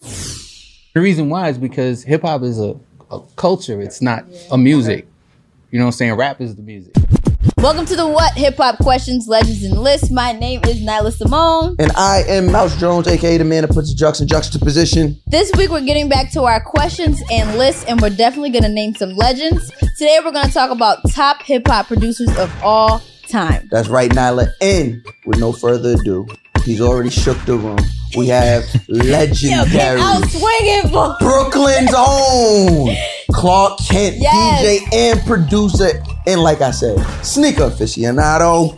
The reason why is because hip hop is a, a, culture. It's not a music. You know what I'm saying? Rap is the music. Welcome to the What Hip Hop Questions, Legends, and Lists. My name is Nyla Simone. And I am Mouse Jones, aka the man that puts the jux in juxtaposition. This week we're getting back to our questions and lists, and we're definitely going to name some legends. Today we're going to talk about top hip hop producers of all time. That's right, Nyla. And with no further ado, he's already shook the room. We have legendary Yo, swinging, boy. Brooklyn's own Clark Kent, yes. DJ and producer, and like I said, sneaker aficionado.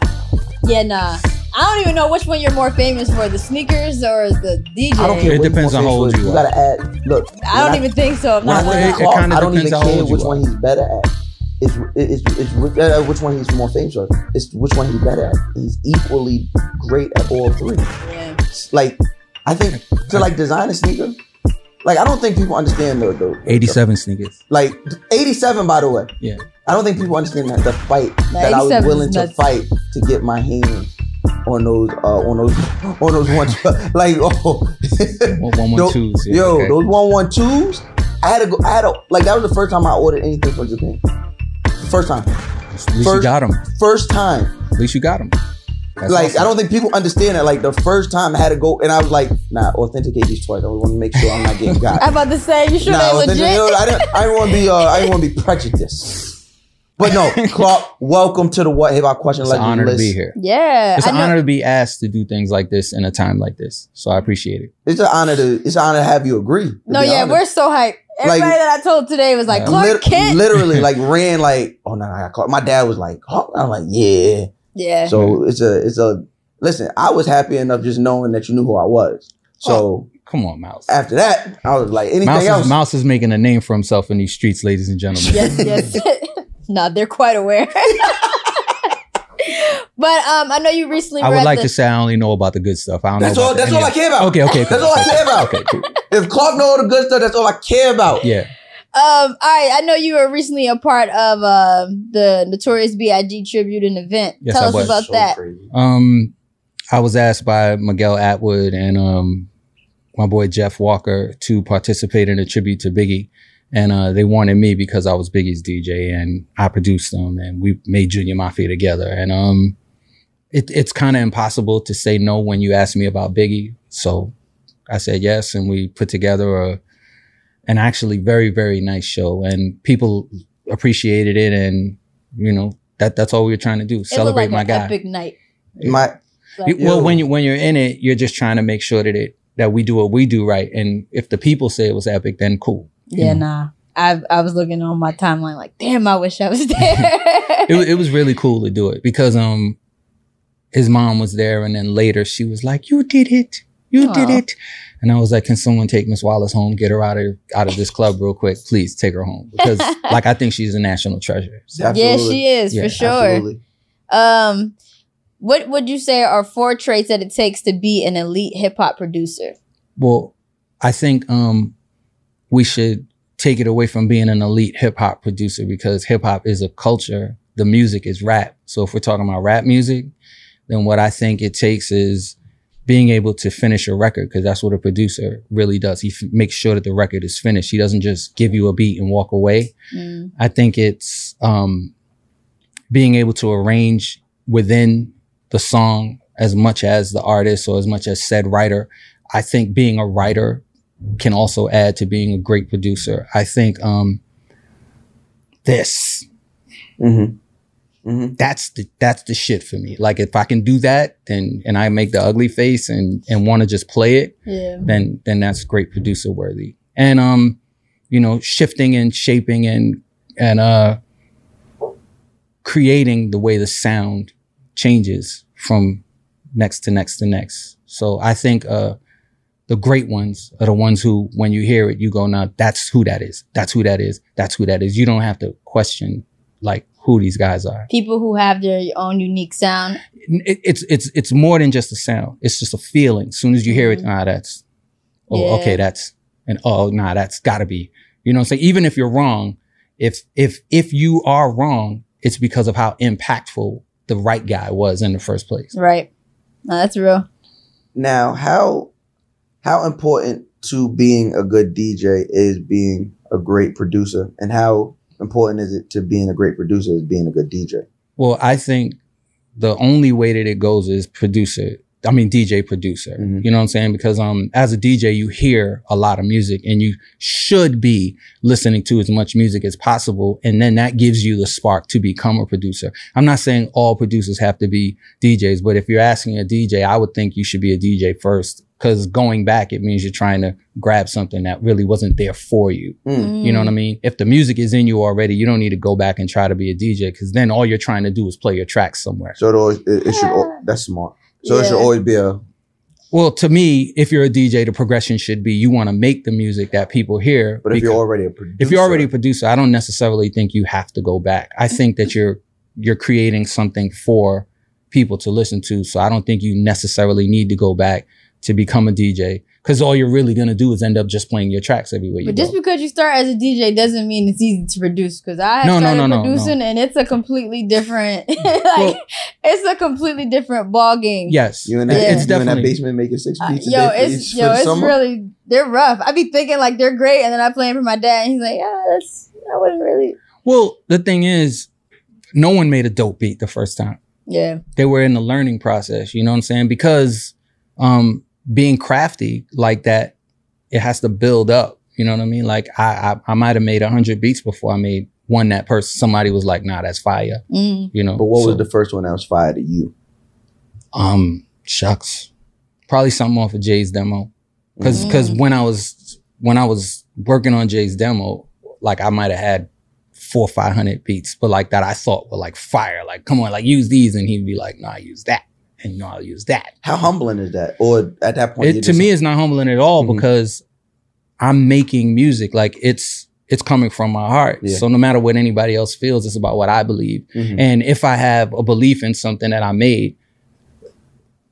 Yeah, nah. I don't even know which one you're more famous for, the sneakers or the DJ. I don't care. It depends on how old you, you gotta add. Look, I don't I, even think so. When I, it, Clark, it I don't even care which one he's better at. It's, it's, it's, it's uh, which one he's more famous for. It's which one he's better at. He's equally great at all three. Yeah. Like I think to like design a sneaker, like I don't think people understand the, the 87 the, sneakers. Like 87 by the way. Yeah. I don't think people understand that the fight that I was willing to fight to get my hands on those uh on those on those ones like oh one one twos. Yeah, yo, okay. those one one twos. I had to go. I had to like that was the first time I ordered anything from Japan. First time. At least first, you got them. First time. At least you got them. That's like awesome. I don't think people understand that. Like the first time I had to go, and I was like, "Nah, authenticate these twice. I want to make sure I'm not getting got." I'm about to say, you sure nah, they legit? I didn't. I didn't want to be. Uh, I didn't want to be prejudiced. But no, Clark, welcome to the What Hip Hop Question It's an honor list. to be here. Yeah, it's an honor to be asked to do things like this in a time like this. So I appreciate it. It's an honor to. It's an honor to have you agree. No, yeah, honest. we're so hyped. Everybody like, that I told today was like, Clark lit- Kent. Literally, like ran like, oh no, I got Clark. My dad was like, oh, I'm like, yeah, yeah. So it's a, it's a listen, I was happy enough just knowing that you knew who I was. So oh, come on, Mouse. After that, I was like, anything Mouse else? Is, Mouse is making a name for himself in these streets, ladies and gentlemen. yes, yes. no, they're quite aware. But um, I know you recently. I would like the- to say I only know about the good stuff. I don't that's know. all. That's all I care about. Okay, okay. That's all I care about. okay, cool. If Clark know all the good stuff, that's all I care about. Yeah. Um, all right, I know you were recently a part of uh, the Notorious B.I.G. tribute and event. Yes, Tell I us was. about So that. crazy. Um, I was asked by Miguel Atwood and um my boy Jeff Walker to participate in a tribute to Biggie. And uh, they wanted me because I was Biggie's DJ and I produced them and we made Junior Mafia together. And um, it, it's kind of impossible to say no when you ask me about Biggie. So I said yes, and we put together a an actually very very nice show, and people appreciated it. And you know that that's all we were trying to do: celebrate like my an guy. Epic night. My Like, well, when you when you're in it, you're just trying to make sure that it that we do what we do right. And if the people say it was epic, then cool. Yeah, nah. I I was looking on my timeline like, damn, I wish I was there. it, it was really cool to do it because um his mom was there and then later she was like, You did it. You did it. And I was like, Can someone take Miss Wallace home? Get her out of out of this club real quick. Please take her home. Because like I think she's a national treasure. So, yeah, she is Yeah, for sure. Um, what would you say are four traits that it takes to be an elite hip hop producer? Well, I think um we should take it away from being an elite hip hop producer because hip hop is a culture. The music is rap. So if we're talking about rap music, then what I think it takes is being able to finish a record because that's what a producer really does. He f- makes sure that the record is finished. He doesn't just give you a beat and walk away. Mm. I think it's um, being able to arrange within the song as much as the artist or as much as said writer. I think being a writer can also add to being a great producer. I think um, this that's the that's the shit for me. Like if I can do that, then and I make the ugly face and and want to just play it, Yeah. then then that's great producer worthy. And um, you know, shifting and shaping and and uh creating the way the sound changes from next to next to next. So I think uh the great ones are the ones who when you hear it you go now that's who that is. That's who that is. That's who that is. You don't have to question like who these guys are. People who have their own unique sound. It, it's it's it's more than just a sound. It's just a feeling. As soon as you hear it, ah, that's oh Mm-hmm. Yeah. okay, that's and oh nah, that's gotta be. You know what I'm saying? Even if you're wrong, if if if you are wrong, it's because of how impactful the right guy was in the first place. Right. No, that's real. Now, how how important to being a good DJ is being a great producer, and how important is it to being a great producer is being a good DJ? Well, I think the only way that it goes is producer. I mean DJ producer. Mm-hmm. You know what I'm saying? Because um as a DJ you hear a lot of music and you should be listening to as much music as possible and then that gives you the spark to become a producer. I'm not saying all producers have to be DJs, but if you're asking a DJ, I would think you should be a DJ first cuz going back it means you're trying to grab something that really wasn't there for you. Mm. Mm. You know what I mean? If the music is in you already, you don't need to go back and try to be a DJ cuz then all you're trying to do is play your tracks somewhere. So it, always, it, it should al- that's smart. So it should always be a Well, to me, if you're a DJ, the progression should be you want to make the music that people hear. But if you're already a producer, if you're already a producer, I don't necessarily think you have to go back. I think that you're you're creating something for people to listen to. So I don't think you necessarily need to go back to become a DJ because all you're really gonna do is end up just playing your tracks everywhere you But go. just because you start as a DJ doesn't mean it's easy to produce. Because I No, no, started no, no, producing and it's a completely different, like it's a completely different ball game. yes, you in that, Yeah. you it's in that basement making six Uh, beats a yo, day for, it's yo, it's summer? really they're rough. I'd be thinking like they're great, and then I play them for my dad, and he's like, "Yeah, that's I wouldn't really." Well, the thing is, no one made a dope beat the first time. Yeah, they were in the learning process you know what i'm saying because um being crafty like that it has to build up. You know what i mean? Like i i, I might have made a 100 beats before i made one that person somebody was like nah that's fire. Mm. you know? But what So, was the first one that was fire to you? um shucks. Probably something off of jay's demo. Because because when i was when i was working on jay's demo like i might have had four or five hundred beats but like that i thought were like fire. Like come on like use these. And he'd be like nah I use that and you know i'll use that How humbling is that? Or at that point, it, to me it's not humbling at all Mhm. because i'm making music like it's it's coming from my heart Yeah. so no matter what anybody else feels it's about what i believe Mhm. and if i have a belief in something that i made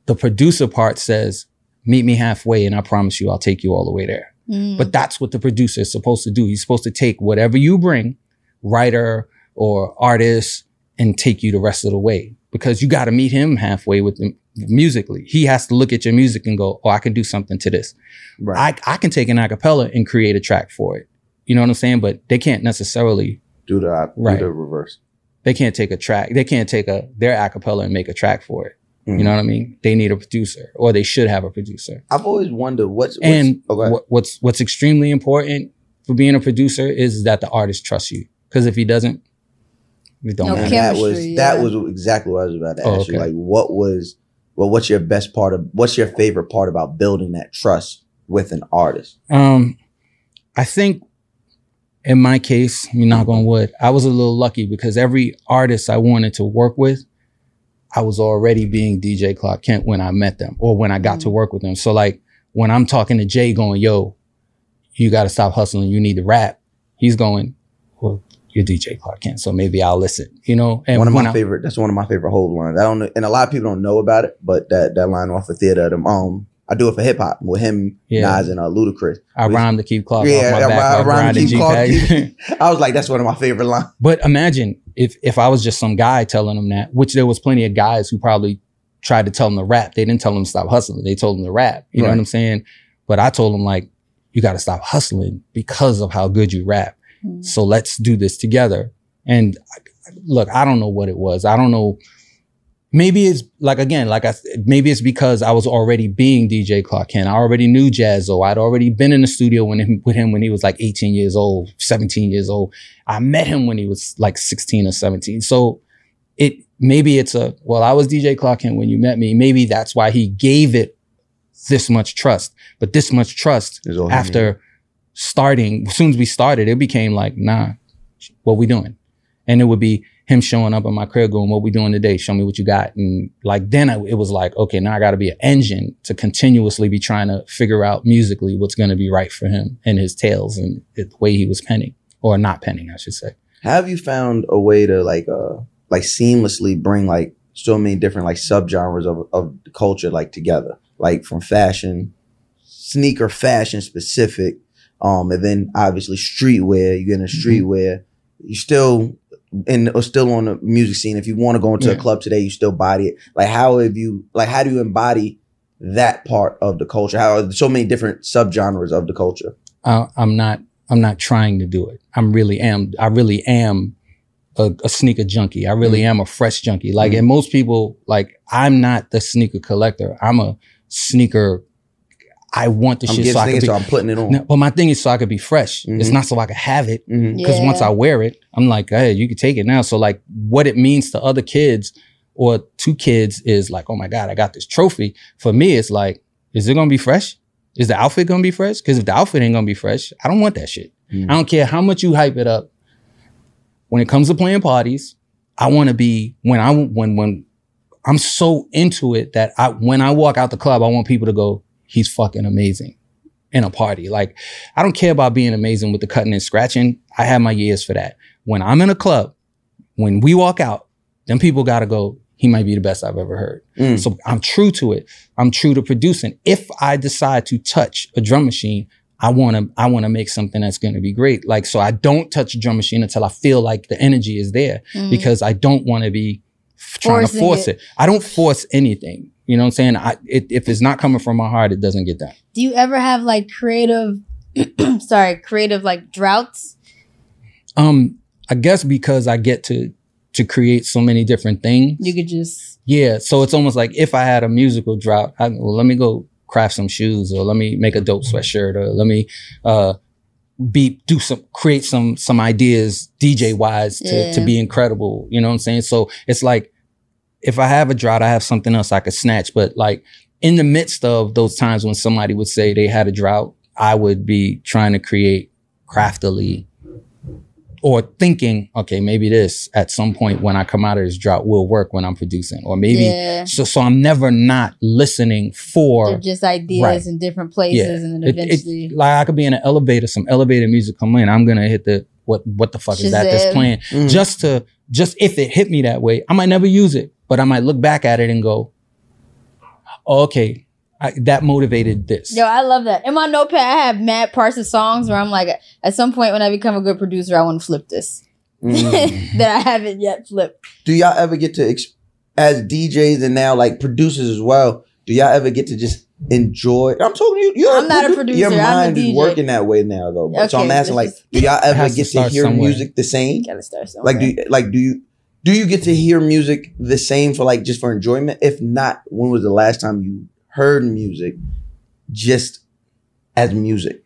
the producer part says meet me halfway and i promise you i'll take you all the way there Mm. but that's what the producer is supposed to do he's supposed to take whatever you bring writer or artist and take you the rest of the way because you got to meet him halfway with the, musically. He has to look at your music and go, "Oh, I can do something to this. Right. I I can take an acapella and create a track for it." You know what I'm saying? But they can't necessarily do the Right. do the reverse. they can't take a track. They can't take a their acapella and make a track for it. Mhm. You know what I mean? They need a producer, or they should have a producer. I've always wondered what's, what's and oh, go ahead. what, what's what's extremely important for being a producer is that the artist trusts you. Because if he doesn't, we don't. No have that was chemistry, that was exactly what I was about to Oh, ask you. Like, what was well, what's your best part of what's your favorite part about building that trust with an artist? Um, I think in my case, you knock on wood, I was a little lucky because every artist I wanted to work with, I was already being DJ Clark Kent when I met them or when I got to work with them. So like when I'm talking to Jay going, yo, you got to stop hustling. You need to rap. He's going, well, you're DJ Clark Kent. So maybe I'll listen, you know? And one of my I- favorite. That's one of my favorite whole lines. I don't know, and a lot of people don't know about it, but that that line off of theater. Of them um, I do it for hip hop with him, Yeah. Nas, and uh, Ludacris. I rhyme to keep Clark Yeah, I back. rhyme- like rhyme to keep Clark I was like, that's one of my favorite lines. But imagine if if I was just some guy telling them that, which there was plenty of guys who probably tried to tell them to rap. They didn't tell them to stop hustling. They told them to rap. You know what I'm saying? But I told them like, you got to stop hustling because of how good you rap. Mm-hmm. So let's do this together. And look, I don't know what it was. I don't know. Maybe it's like again, like I maybe it's because I was already being DJ Clark Kent. I already knew Jaz-O. I'd already been in the studio when him, with him when he was like 18 years old, 17 years old. I met him when he was like 16 or 17. So it maybe it's a well, I was DJ Clark Kent when you met me. Maybe that's why he gave it this much trust. But this much trust Is all after starting, as soon as we started, it became like, nah, what we doing? And it would be him showing up in my crib going, what we doing today? Show me what you got. And like, then I, it was like, okay, now I got to be an engine to continuously be trying to figure out musically what's going to be right for him and his tales and the way he was penning or not penning, I should say. Have you found a way to like uh like seamlessly bring like so many different like subgenres of of culture like together, like from fashion, sneaker fashion specific, um, and then obviously streetwear. You get into mm-hmm. streetwear. You still and or uh, still on the music scene. If you want to go into a club today, you still body it. Like how have you like how do you embody that part of the culture? How are so many different subgenres of the culture? I'm not, I'm not trying to do it. I'm really am, I really am a, a sneaker junkie. I really mm-hmm. am a fresh junkie. Like, mm-hmm. and most people, like, I'm not the sneaker collector. I'm a sneaker. I want the I'm shit getting so I can thinking, be, so I'm putting it on. No, but my thing is so I could be fresh. It's Mhm. not so I could have it. Because once I wear it, I'm like, hey, you can take it now. So like what it means to other kids or two kids is like, oh my God, I got this trophy. For me, it's like, is it gonna be fresh? Is the outfit gonna be fresh? Because if the outfit ain't gonna be fresh, I don't want that shit. Mm. I don't care how much you hype it up. When it comes to playing parties, I want to be when I when when I'm so into it that I when I walk out the club, I want people to go, he's fucking amazing in a party. Like I don't care about being amazing with the cutting and scratching. I have my years for that. When I'm in a club, when we walk out, then people gotta go, he might be the best I've ever heard. Mm. So I'm true to it. I'm true to producing. If I decide to touch a drum machine, I want to I want to make something that's going to be great. Like so I don't touch a drum machine until I feel like the energy is there Mhm. because I don't want to be f- trying Forcing to force it. it. I don't force anything. You know what I'm saying? I it, if it's not coming from my heart, it doesn't get done. Do you ever have like creative, sorry, creative like droughts? Um I guess because I get to to create so many different things. You could just Yeah, so it's almost like if I had a musical drought, I, well, let me go craft some shoes, or let me make a dope sweatshirt, or let me uh, be do some create some some ideas DJ wise to to be incredible. You know what I'm saying? So it's like if I have a drought, I have something else I could snatch. But like in the midst of those times when somebody would say they had a drought, I would be trying to create craftily or thinking, okay, maybe this at some point when I come out of this drought will work when I'm producing, or maybe Yeah. so. So I'm never not listening for they're just ideas Right. in different places, and then It- it- eventually, like I could be in an elevator, some elevator music come in, I'm gonna hit the what what the fuck is that that's Shazam. playing? Mm. Just to just if it hit me that way, I might never use it, but I might look back at it and go, oh, okay, I, that motivated this. Yo, I love that. In my notepad, I have mad parts of songs where I'm like, at some point when I become a good producer, I want to flip this Mm. that I haven't yet flipped. do y'all ever get to ex- as DJs and now like producers as well? Do y'all ever get to just enjoy? I'm talking to you. You're I'm not a producer, Your I'm a mind is working that way now, though. so I'm asking, like, do y'all ever has to get to, hear somewhere. music the same? Gotta start somewhere. Like, do you, like do you do you get to hear music the same for like just for enjoyment? If not, when was the last time you heard music just as music?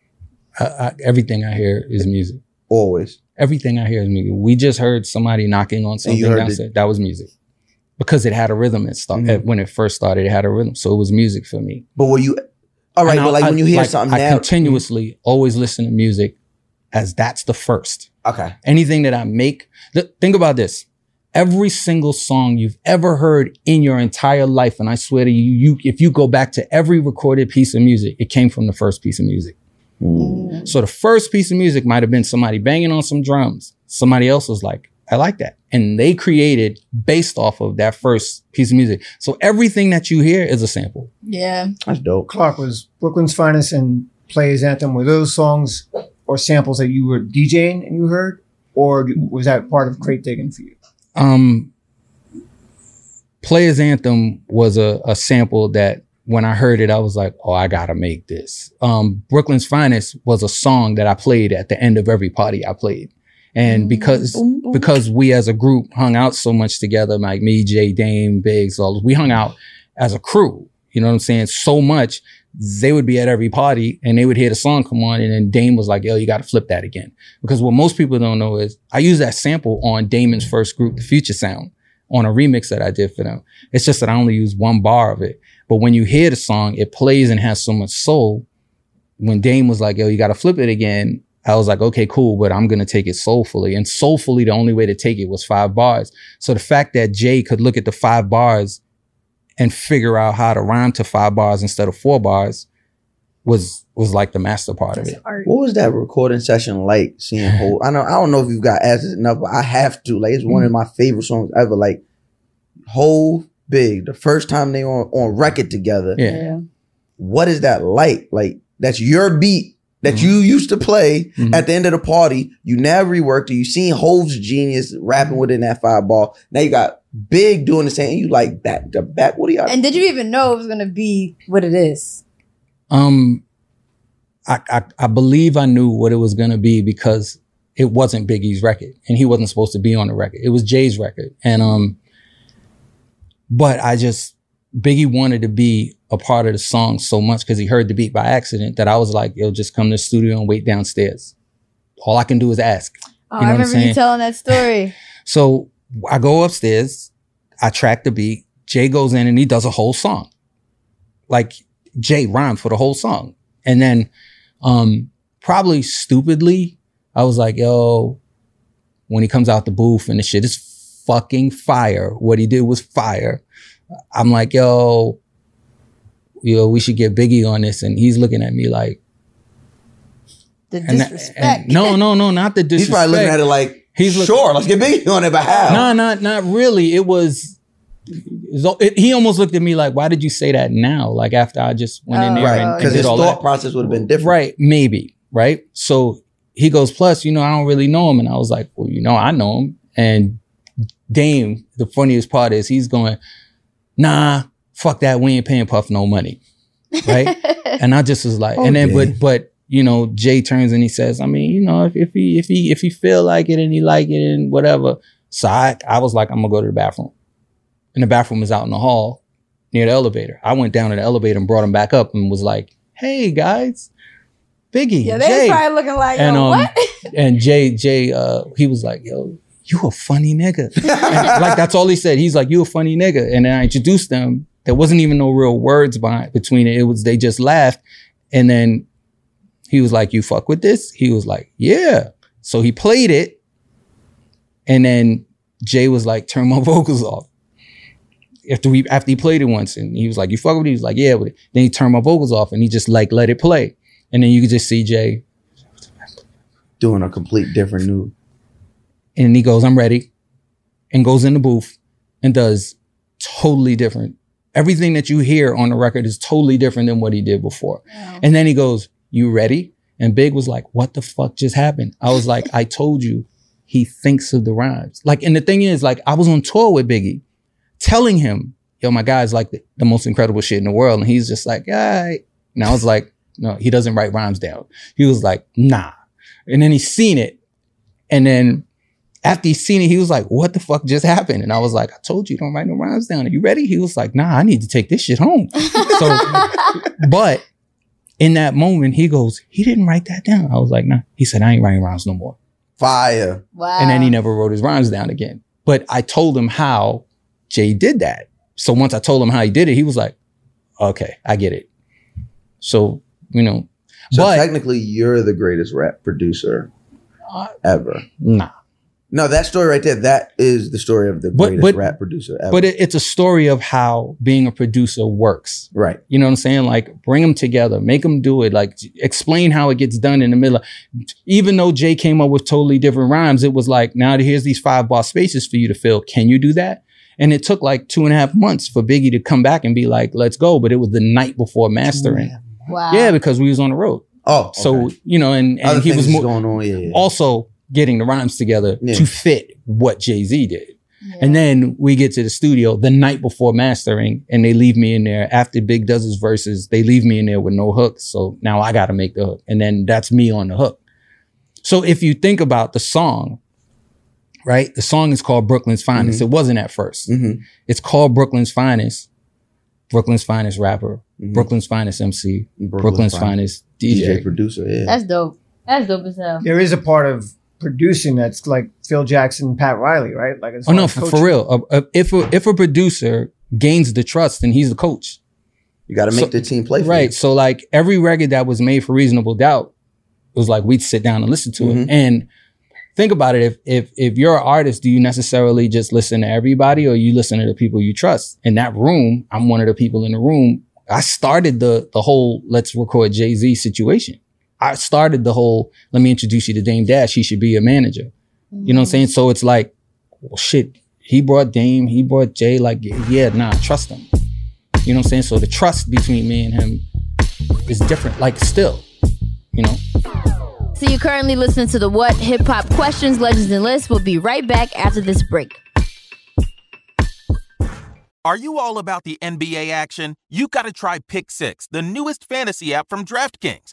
I, I, everything I hear is music. Always. Everything I hear is music. We just heard somebody knocking on something downstairs. That was music. Because it had a rhythm. It start, Mhm. when it first started, it had a rhythm. So it was music for me. But were you All right, And but like I- when you hear like, something I now, continuously always listen to music as that's the first. okay, Anything that I make, th- think about this. Every single song you've ever heard in your entire life, and I swear to you, you if you go back to every recorded piece of music, it came from the first piece of music. So the first piece of music might have been somebody banging on some drums. Somebody else was like, I like that. And they created based off of that first piece of music. So everything that you hear is a sample. Yeah. that's dope. Clark was Brooklyn's finest and Players Anthem. Were those songs or samples that you were DJing and you heard, or was that part of crate digging for you? Um, Players Anthem was a, a sample that when I heard it, I was like, oh, I gotta make this. Um, Brooklyn's Finest was a song that I played at the end of every party I played. And because because we as a group hung out so much together, like me, Jay, Dame, Biggs, all we hung out as a crew. You know what I'm saying? So much they would be at every party and they would hear the song come on, and then Dame was like, "Yo, you got to flip that again." Because what most people don't know is I use that sample on Damon's first group, The Future Sound, on a remix that I did for them. It's just that I only use one bar of it, but when you hear the song, it plays and has so much soul. When Dame was like, "Yo, you got to flip it again," I was like, "Okay, cool," but I'm gonna take it soulfully, and soulfully, the only way to take it was five bars. So the fact that Jay could look at the five bars and figure out how to rhyme to five bars instead of four bars was was like the master part of it. What was that recording session like? Seeing whole, I know I don't know if you've got asked enough, but I have to. Like, it's one of Mm-hmm. my favorite songs ever. Like, whole big, the first time they on on record together. Yeah. What is that like? Like, that's your beat that Mm-hmm. you used to play at the end of the party. You now reworked it. You seen Hove's genius rapping within that five ball. Now you got Big doing the same. You like back to back. What do y'all? And did you even know it was gonna be what it is? Um, I, I I believe I knew what it was gonna be because it wasn't Biggie's record, and he wasn't supposed to be on the record. It was Jay's record, and um, but I just Biggie wanted to be a part of the song so much because he heard the beat by accident that I was like, "Yo, just come to the studio and wait downstairs." All I can do is ask. Oh, You know I remember you telling that story. So I go upstairs, I track the beat. Jay goes in and he does a whole song. Like Jay rhymed for the whole song. And then um probably stupidly, I was like, yo, when he comes out the booth and the shit is fucking fire. What he did was fire. I'm like, yo, yo, we should get Biggie on this. And he's looking at me like, The and that- disrespect. and no, no, no, not the disrespect. He's probably looking at it like, He's look- sure, let's get big on it, but how? No, not not really. It was. it- he almost looked at me like, "Why did you say that now?" Like after I just went in oh, there right, and, and because did his all thought that. process would have been different. Right, maybe. Right. So he goes, "Plus, you know, I don't really know him," and I was like, "Well, you know, I know him." And Dame, the funniest part is he's going, "Nah, fuck that. We ain't paying Puff no money." Right. and I just was like, and oh, then, Okay. but but you know, Jay turns and he says, I mean, you know, if, if he if he if he feel like it and he like it and whatever. So I, I was like, I'm gonna go to the bathroom. And the bathroom is out in the hall near the elevator. I went down to the elevator and brought him back up and was like, Hey guys, Biggie, yeah, they Jay. probably looking like, and um, what? and Jay, Jay, uh, he was like, Yo, you a funny nigga. And, like that's all he said. He's like, You a funny nigga. And then I introduced them. There wasn't even no real words behind between it. It was they just laughed. And then he was like, You fuck with this? He was like, Yeah. So he played it. And then Jay was like, Turn my vocals off. After we after he played it once, and he was like, You fuck with it? He was like, Yeah, with it. Then he turned my vocals off and he just like let it play. And then you could just see Jay Doing a complete different new. and he goes, I'm ready, and goes in the booth and does totally different. Everything that you hear on the record is totally different than what he did before. And then he goes, You ready? And Big was like, What the fuck just happened? I was like, I told you he thinks of the rhymes. Like, and the thing is, like, I was on tour with Biggie telling him, Yo, my guy's like the, the most incredible shit in the world. And he's just like, All right. And I was like, No, he doesn't write rhymes down. He was like, Nah. And then he seen it. And then after he seen it, he was like, what the fuck just happened? And I was like, I told you, don't write no rhymes down. Are you ready? He was like, nah, I need to take this shit home. so, but in that moment, he goes, he didn't write that down. I was like, nah. He said, I ain't writing rhymes no more. Fire. Wow. And then he never wrote his rhymes down again. But I told him how Jay did that. So once I told him how he did it, he was like, okay, I get it. So you know, So but technically, you're the greatest rap producer uh, ever. nah. No, that story right there, that is the story of the greatest but- rap producer ever. But it, it's a story of how being a producer works. right. You know what I'm saying? Like bring them together, make them do it. Like explain how it gets done in the middle. Even though Jay came up with totally different rhymes, it was like now here's these five bar spaces for you to fill. Can you do that? And it took like two and a half months for Biggie to come back and be like, "Let's go." But it was the night before mastering. Wow. Yeah, because we was on the road. Oh, So okay. you know, and, and Other he was things more, going on. Yeah, yeah. also getting the rhymes together Yeah. to fit what Jay Z did. And then we get to the studio the night before mastering, and they leave me in there after Big does his verses. They leave me in there with no hooks, so now I got to make the hook, and then that's me on the hook. So if you think about the song, right? The song is called Brooklyn's Finest. It wasn't at 1st Mhm. It's called Brooklyn's Finest. Brooklyn's Finest rapper, Brooklyn's Finest MC, Brooklyn's, finest, DJ. DJ producer. Yeah. That's dope. That's dope as hell. There is a part of producing that's like Phil Jackson, Pat Riley, right? Like, as Oh no, for, for real. Uh, uh, if a, if a producer gains the trust, then he's the coach. you got to make So- the team play for Right. you. So like every record that was made for Reasonable Doubt, it was like we'd sit down and listen to Mhm. it. And think about it. If if if you're an artist, do you necessarily just listen to everybody or you listen to the people you trust? In that room, I'm one of the people in the room. I started the the whole let's record Jay-Z situation. I started the whole let me introduce you to Dame Dash. He should be a manager. You know what I'm saying? So it's like, well, shit, he brought Dame, he brought Jay, like, yeah, nah, trust him. You know what I'm saying? So the trust between me and him is different, like still, you know? So you're currently listening to the What Hip Hop Questions, Legends, and Lists. We'll be right back after this break. Are you all about the NBA action? You got to try Pick Six, the newest fantasy app from DraftKings,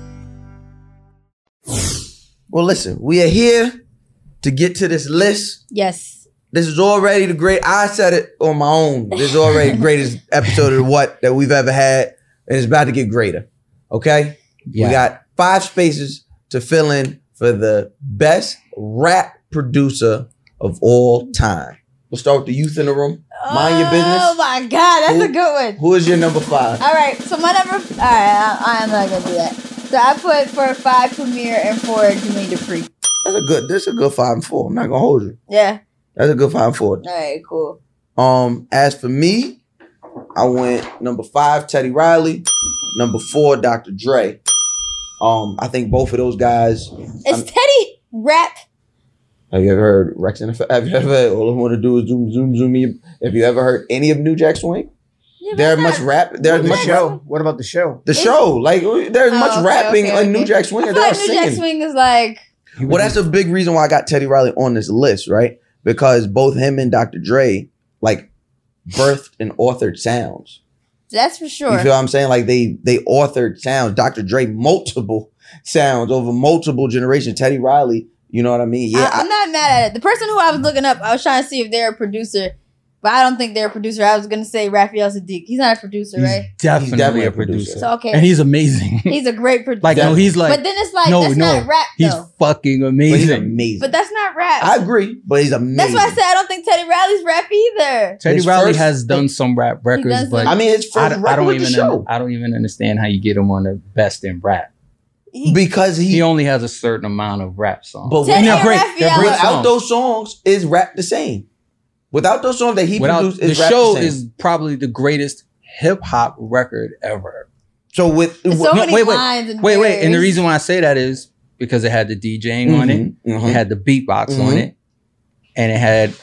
Well, listen, we are here to get to this list. Yes. This is already the great. I said it on my own. This is already the greatest episode of what that we've ever had, and it's about to get greater. Okay, Yeah. we got five spaces to fill in for the best rap producer of all time. We'll start with the youth in the room. Mind your business. Oh my God, that's Who- a good one. Who is your number five? All right, so my number. All right, I, I'm not gonna do that. So I put for five Premier and four Jermaine Dupri. That's a good. That's a good five and four. I'm not gonna hold you. Yeah. That's a good five and four. All right, cool. Um, as for me, I went number five, Teddy Riley, number four, Dr. Dre. Um, I think both of those guys. Is Teddy rap? Have you ever heard Rex and the Have you ever heard All I Want to Do Is Zoom Zoom Zoom Me? Have you ever heard any of New Jack Swing? There's much rap. There's much show. What about the show? The show, like there's Oh, much okay, rapping okay, on New. Jack Swing. I and feel like New Jack. Swing is like Well, that's a big reason why I got Teddy Riley on this list, right? Because both him and Dr. Dre like birthed and authored sounds. that's for sure. You feel what I'm saying? Like they they authored sounds. Dr. Dre multiple sounds over multiple generations. Teddy Riley, you know what I mean? Yeah, I, am not mad at it. The person who I was looking up, I was trying to see if they're a producer, but I don't think they're a producer. I was gonna say Raphael Saadiq. He's not a producer, He's right? definitely, definitely a a producer. producer. So, okay. and he's amazing. He's a great producer. like no, he's like but then it's like no, that's no, not rap he's though. fucking but he's amazing. amazing. But that's not rap. I agree, but he's amazing. that's why I said I don't think Teddy Riley's rap either. Teddy His Riley first- has done some rap records, but I mean, his I, first don't- record I don't with even the show. I don't even understand how you get him on the best in rap. because he, He only has a certain amount of rap songs. But Teddy And they're and great. Raphael- They're great without songs. those songs, is rap the same? Without those songs that he Without produced, the rap show the same. is probably the greatest hip hop record ever. so with so No, many wait, wait, lines and Wait, wait, and the reason why I say that is because it had the DJing on it, Mhm, mhm. it had the beatbox on Mhm. it, and it had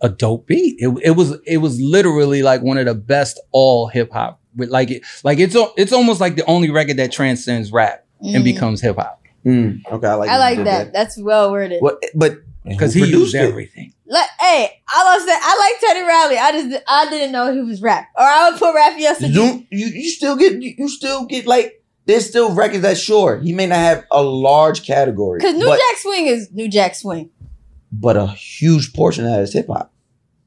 a dope beat. It, it was it was literally like one of the best all hip hop. With like it, like it's it's almost like the only record that transcends rap and Mhm. becomes hip hop Mm, okay, I like. I like did that. That's well worded. What? But because he used everything. Like, hey, all I'm saying, I like Teddy Riley. I just, I didn't know he was rap, or I would put Raphael Saadiq. You, you you still get you, you still get like there's still records that sure he may not have a large category, Because New but, Jack Swing is New Jack Swing. but a huge portion of that is hip hop.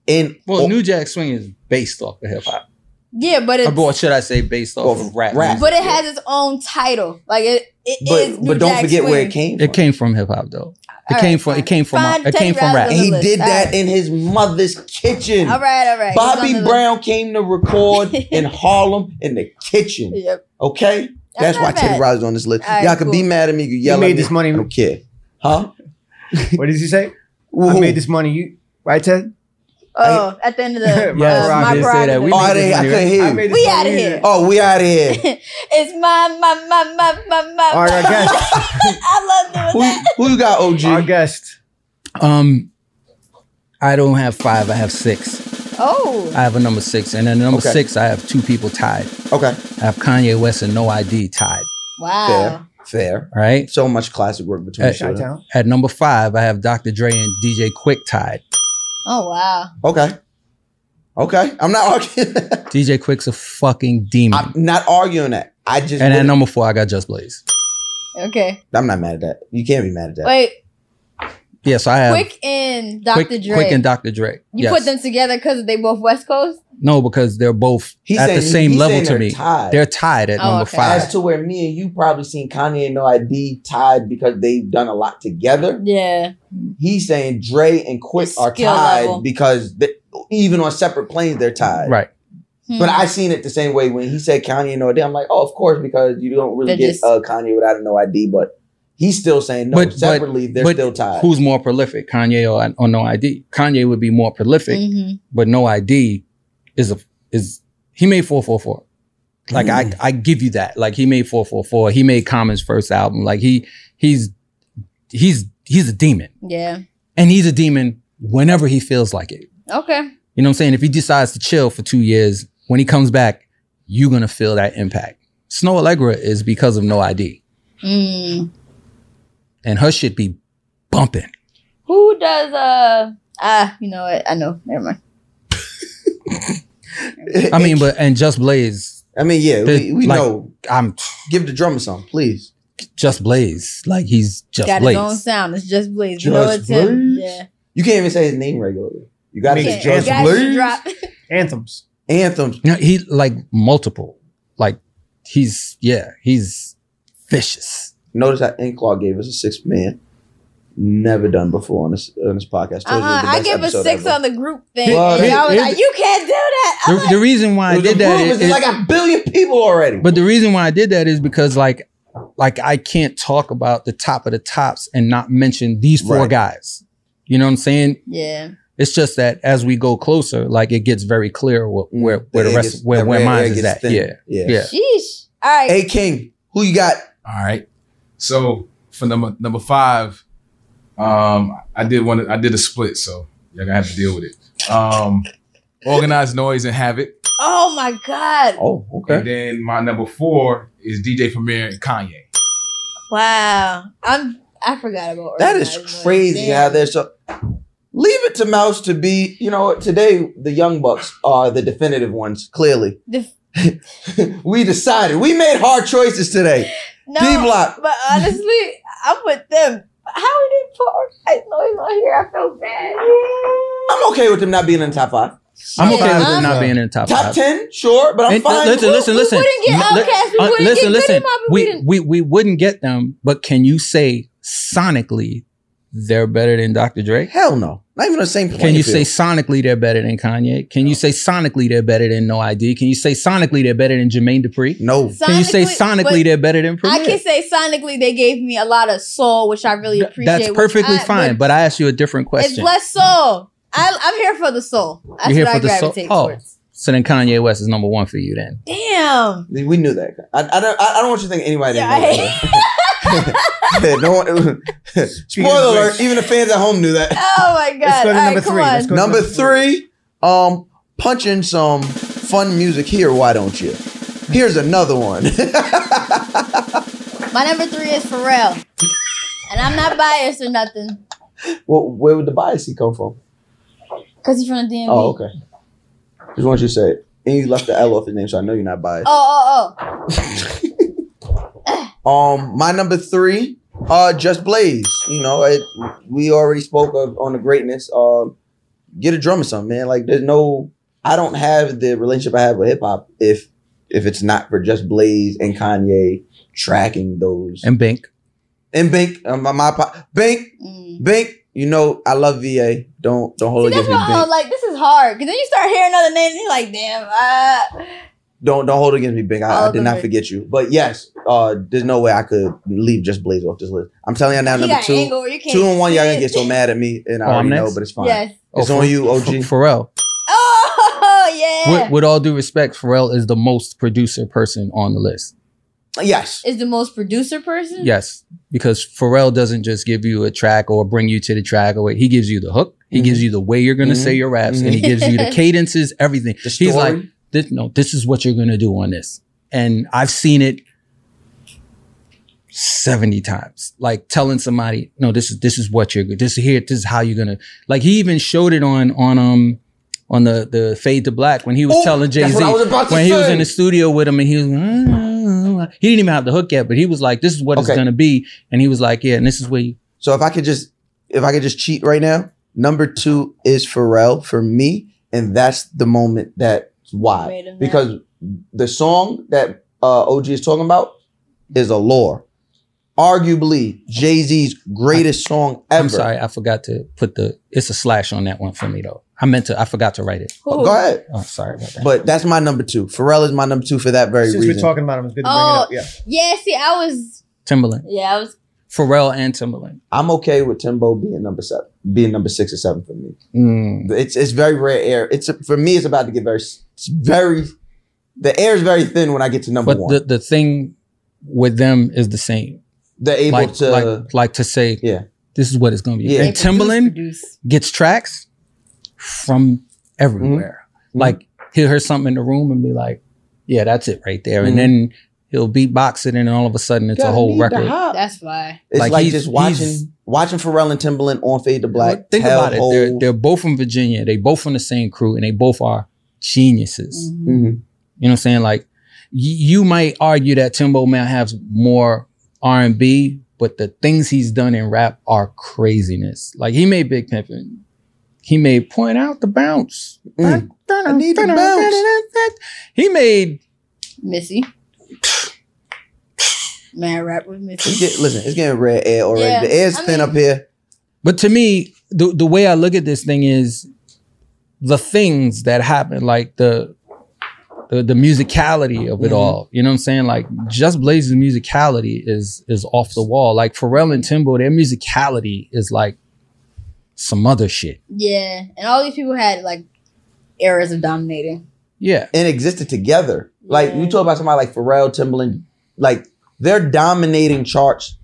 And Well, oh, New Jack Swing is based off of hip hop. Yeah, but it's, Or should I say? Based off Off of rap. rap. but it has its own title. Like it, it is but New but don't Jack forget where it came from. It came from hip hop though. It All came right, from. fine. It came from. Fine, it came from Riley's rap. on the he list. did All that right. in his mother's kitchen. All right, all right. Bobby the list. Brown came to record in Harlem in the kitchen. Yep. Okay, that's not why Teddy bad. Riley's on this list. All right, Y'all can be mad at me, you can yell made at me. this money- I don't care. Huh? What did he say? Who? I made this money. You right, Ted? Oh, at the end of the Yes, uh, I my did say that. We Oh. I, didn't, I couldn't hear I you. We money outta either. here. Oh, we out of here. it's my my my my my my. All right, our guest. I love doing Who, that. who you got, OG? Our guest. Um, I don't have five. I have six. Oh, I have a number six, and then number Okay. six, I have two people tied. Okay, I have Kanye West and No ID tied. wow. fair, fair. Right. So much classic work between the two. of them. Chi-town. At number five, I have Dr. Dre and DJ Quik tied. Oh wow. Okay, okay. I'm not arguing. that. DJ Quik's a fucking demon. I'm not arguing that. I just. and at wouldn't- number four, I got Just Blaze. Okay. I'm not mad at that. You can't be mad at that. Wait. Yeah, so I have Quik and Dr. Quik, Dre. Quik and Dr. Dre. you Yes. put them together because they both West Coast. No, because they're both He's at the same level to they're me. tied. They're tied at Oh, number okay. five. As to where me and you probably seen Kanye and No ID tied because they've done a lot together. Yeah. He's saying Dre and Quik are tied level. because they, even on separate planes they're tied. Right. Hmm. But I seen it the same way when he said Kanye and No ID. I'm like, oh, of course, because you don't really They're get just- uh, Kanye without a No ID. But he's still saying no. But- but- separately, they're but still tied. Who's more prolific, Kanye or, or No ID? Kanye would be more prolific, hmm but No ID is a is he made four four four. Like I I give you that. Like he made four four four. He made Common's first album. Like he he's he's he's a demon, Yeah. and he's a demon whenever he feels like it. Okay. You know what I'm saying? If he decides to chill for two years, when he comes back, you're gonna feel that impact. Snoh Aalegra is because of No ID, Mm. and her shit be bumping. Who does uh ah, you know what? I know. Never mind. I mean, but and Just Blaze, I mean, yeah, we, we like, know. I'm Give the drummer some, please. Just Blaze. Like he's Just Got Blaze. his own sound. It's just Blaze. You know Just it's him. Blaze? Yeah. You can't even say his name regularly. You got to Okay, Just Blaze. drop. Anthems. Anthems. You know, he like multiple. Like he's yeah, he's vicious. Notice how Inclaw gave us a six man. Never done before on this on this podcast. Told you it was the uh-huh, I best give a six ever. on the group thing. Well, and here- I was here- like, you can't do that. The, like, the reason why I did that improvements. is, like a billion people already. but the reason why I did that is because like like I can't talk about the top of the tops and not mention these four Right. guys. You know what I'm saying? yeah. It's just that as we go closer, like it gets very clear wh- mm-hmm. where where the air rest gets- where the where air mine is at. thin. Yeah. Yeah. Yeah. Sheesh. All right. Hey King, who you got? All right. So for number number five, Um, I did one. I did a split, so y'all gonna have to deal with it. Um, organized noise and havoc. Oh my god! Oh, okay. And then my number four is DJ Premier and Kanye. Wow, I'm. I forgot about That is Organized Noise. crazy Damn. how they're so. Leave it to Mouse to be. You know? Today the Young Bucks are the definitive ones. Clearly, Def- we decided. We made hard choices today. No, D Block. but honestly, I'm with them. How we did put Organized Noise on here? I feel bad. I'm okay with them not being in the top five. I'm okay with I'm- not being in the top, Top five. ten, sure, but I'm And, fine. listen, listen, we listen. wouldn't get Li- Outkast, we uh, wouldn't listen, get listen. Goodie Mob, we We, we we wouldn't get them, but can you say sonically they're better than Dr. Dre? Hell no, not even the same. Can you say sonically they're better than Kanye? Can you say sonically they're better than No ID? Can you say sonically they're better than Jermaine Dupri? No. Can you say Sonically- sonically they're better than Premier? I can say sonically they gave me a lot of soul, which I really appreciate. That's perfectly I- fine, but I asked you a different question. It's less soul. I, I'm here for the soul. That's You're here what for I the soul. gravitate Oh, so then Kanye West is number one for you then. Damn. We knew that. I, I don't. I, I don't want you to think anybody Yeah, didn't know that. no one, spoiler alert! Even the fans at home knew that. Oh my god. All right, come on. Number three, um, punching some fun music here. Why don't you? Here's another one. My number three is Pharrell. And I'm not biased or nothing. well, where would the bias he come from? Because he's from the DMV. Oh, okay. Just want you to say it. And you left the L off his name, so I know you're not biased. Oh, oh, oh, Um, my number three, uh, Just Blaze. You know, it, we already spoke of on the greatness. Um, get a drum or something, man. Like, there's no, I don't have the relationship I have with hip hop if if it's not for Just Blaze and Kanye tracking those and Bink and Bink. Um, my, my po- Bink, Bink. You know, I love VA. Don't don't hold. See, it that's against me, why I like, this is hard. Because then you start hearing other names and you're like, damn, uh, Don't don't hold it against me, Bink. I, I did not forget you. But yes, uh, there's no way I could leave Just Blaze off this list. I'm telling y'all now, He number two, angle, two and one, y'all gonna get so mad at me, and I Oh, I'm already know, but it's fine. Yes. It's Oh, on you, OG. Ph- Pharrell. oh, yeah. With, with all due respect, Pharrell is the most producer person on the list. Yes. Is the most producer person? Yes, because Pharrell doesn't just give you a track or bring you to the track or he gives you the hook. He gives you the way you're going to say your raps, and he Mhm. gives you the cadences, everything. The He's like, story. This, no, this is what you're going to do on this, and I've seen it seventy times. Like telling somebody, no, this is this is what you're. This is here. This is how you're gonna. Like he even showed it on on um. On the the fade to black when he was Oh, telling Jay Z what I was about to when he was in the studio with him and he was "Ah." he didn't even have the hook yet but he was like this is what it's gonna be and he was like yeah and this is where you So if I could just if I could just cheat right now, number two is Pharrell for me, and that's the moment that's why. Wait a. Because the song that uh, OG is talking about is Allure. Arguably Jay Z's greatest song ever. I'm sorry I forgot to put the it's a slash on that one for me though I meant to I forgot to write it Oh, go ahead. oh sorry about that But that's my number two. Pharrell is my number two for that very Since reason. we're talking about him, it's good to Oh, bring it up. yeah. See, I was, Timbaland yeah, I was, Pharrell and Timbaland I'm okay with Timbo being number seven, being number six or seven for me. Mm. It's it's very rare air. It's for me. It's about to get very. It's very. The air is very thin when I get to number but one. the the thing with them is the same They're able like to. like like to say yeah. this is what it's gonna be Yeah. and Timbaland gets tracks from everywhere. Mm-hmm. Like he'll hear something in the room and be like, "Yeah, that's it right there," Mhm. and then he'll beatbox it, and then all of a sudden it's a whole record. that's why. It's Like, like, he's- just watching watching Pharrell and Timbaland on Fade to Black. Think about it. They're, they're both from Virginia. They both from the same crew, and they both are geniuses. Mm-hmm. Mhm. You know what I'm saying? Like y- you might argue that Timbo man has more R and B, but the things he's done in rap are craziness. Like he made Big Pimpin'. He made Point Out the Bounce. Mm. I need to bounce. He made Missy. Man, rap with It's Missy. get, listen, it's getting red air already. Yeah, the air's I thin mean- up here. But to me, the the way I look at this thing is the things that happen, like the the, the musicality of it Mhm. all. You know what I'm saying? Like Just Blaze's musicality is is off the wall. Like Pharrell and Timbo, their musicality is like some other shit. Yeah, and all these people had like eras of dominating. Yeah. and existed together. Like you talk about somebody like Pharrell, Timbaland, like they're dominating charts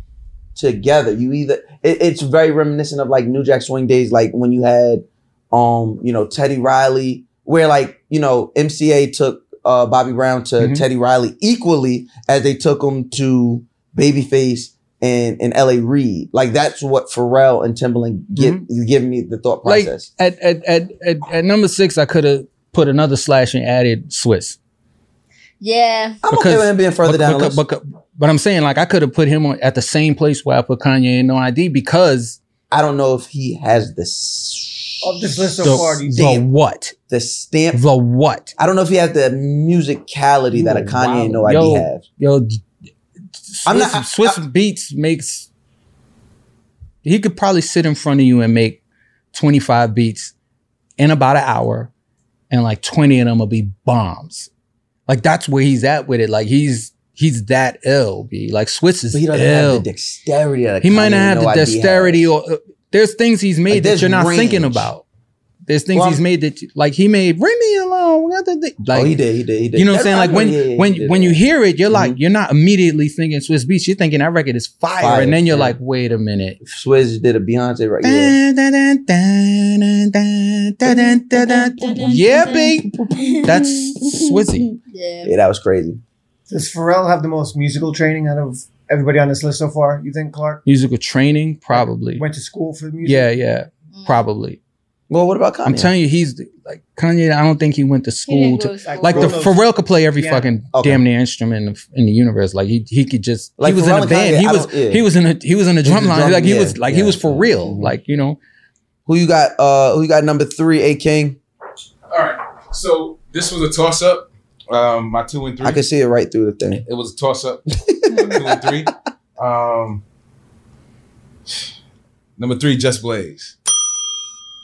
together. You either it, it's very reminiscent of like New Jack Swing days, like when you had um, you know, Teddy Riley, where like, you know, MCA took uh Bobby Brown to Mhm. Teddy Riley equally as they took him to Babyface and, and LA Reid. Like that's what Pharrell and Timbaland get giving me the thought Like process. at at, at at at number six, I could have put another slash and added Swizz. Yeah. I'm okay with him being further down the because, list. because- but I'm saying like I could have put him on, at the same place where I put Kanye and No ID because I don't know if he has this Of this list so the, far, do you the think? what the stamp. the what I don't know if he has the musicality that a Kanye and No ID Yo, has. Yo, Swizz, I'm not- I- Swizz Beatz makes. He could probably sit in front of you and make 25 beats in about an hour, and like 20 of them will be bombs. Like that's where he's at with it. Like he's he's that ill. B like Swizz is But he doesn't ill. have the dexterity he might not have and the dexterity has. or uh, there's things he's made like, that you're not range. thinking about. There's things well, he's made that you, like he made "Bring Me Alone." Like, oh, he did, he did, he did. You know That's what I'm saying? Like when yeah, when when, when you hear it, you're mm-hmm. like you're not immediately thinking Swizz Beatz. You're thinking that record is fire, fire and then you're yeah. like, wait a minute. Swizz did a Beyonce right. Yeah, babe. That's Swizzy. Yeah. yeah, that was crazy. Does Pharrell have the most musical training out of everybody on this list so far? You think, Clark? Musical training, probably. Went to school for music? Yeah, yeah, probably. Well, what about Kanye? I'm telling you, he's like Kanye. I don't think he went to school to to school. like the Pharrell could play every Yeah. fucking Okay. damn near instrument in the, in the universe. Like he he could just Like he was Pharrell in a band. Kanye, he was yeah. he was in a he was in a drum line. drum- like he yeah, was like he was for yeah. real. Like you know. Who you got? Uh, who you got? Number three, A King. All right. So this was a toss up. Um, my two and three. I could see it right through the thing. It was a toss up. two and three. Um, number three, Just Blaze.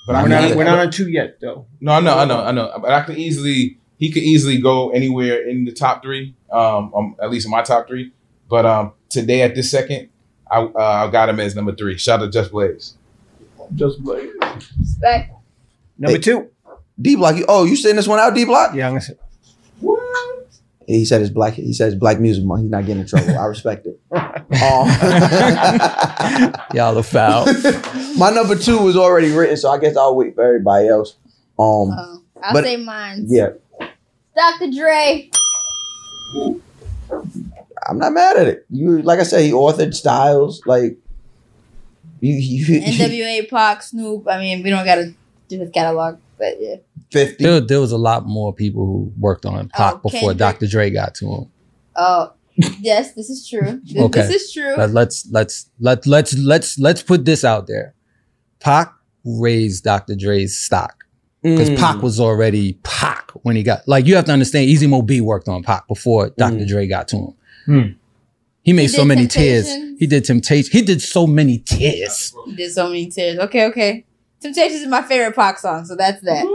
But We're not, we're not on two yet, though. No, I know, I know, I know. But I can easily, he could easily go anywhere in the top three. Um, um at least in my top three. But um, today at this second, I uh, I got him as number three. Shout out to Just Blaze. Just Blaze. Respect. Number Hey. two. D Block. Oh, you sending this one out, D Block? Yeah, I'm gonna say. He said it's black. He says Black Music Month. He's not getting in trouble. I respect it. Um, Y'all are foul. my number two was already written, so I guess I'll wait for everybody else. Um, Oh, I'll But- say mine. yeah, Dr. Dre. I'm not mad at it. You, like I said, he authored styles. Like you, you NWA, Pac, Snoop. I mean, we don't gotta do his catalog, but yeah. Fifty. There, there was a lot more people who worked on Pac Oh, before Kendrick. Dr. Dre got to him. Oh, yes, this is true. This, Okay. this is true. Let, let's let's let let's let's let's put this out there. Pac raised Dr. Dre's stock because Mm. Pac was already Pac when he got like you have to understand. Easy Mo Bee worked on Pac before Dr. Mm. Dre got to him. Hmm. He made He so did many tears. He did Temptation. He did so many tears. He did so many tears. Okay, okay. Temptations is my favorite Pac song, so that's that.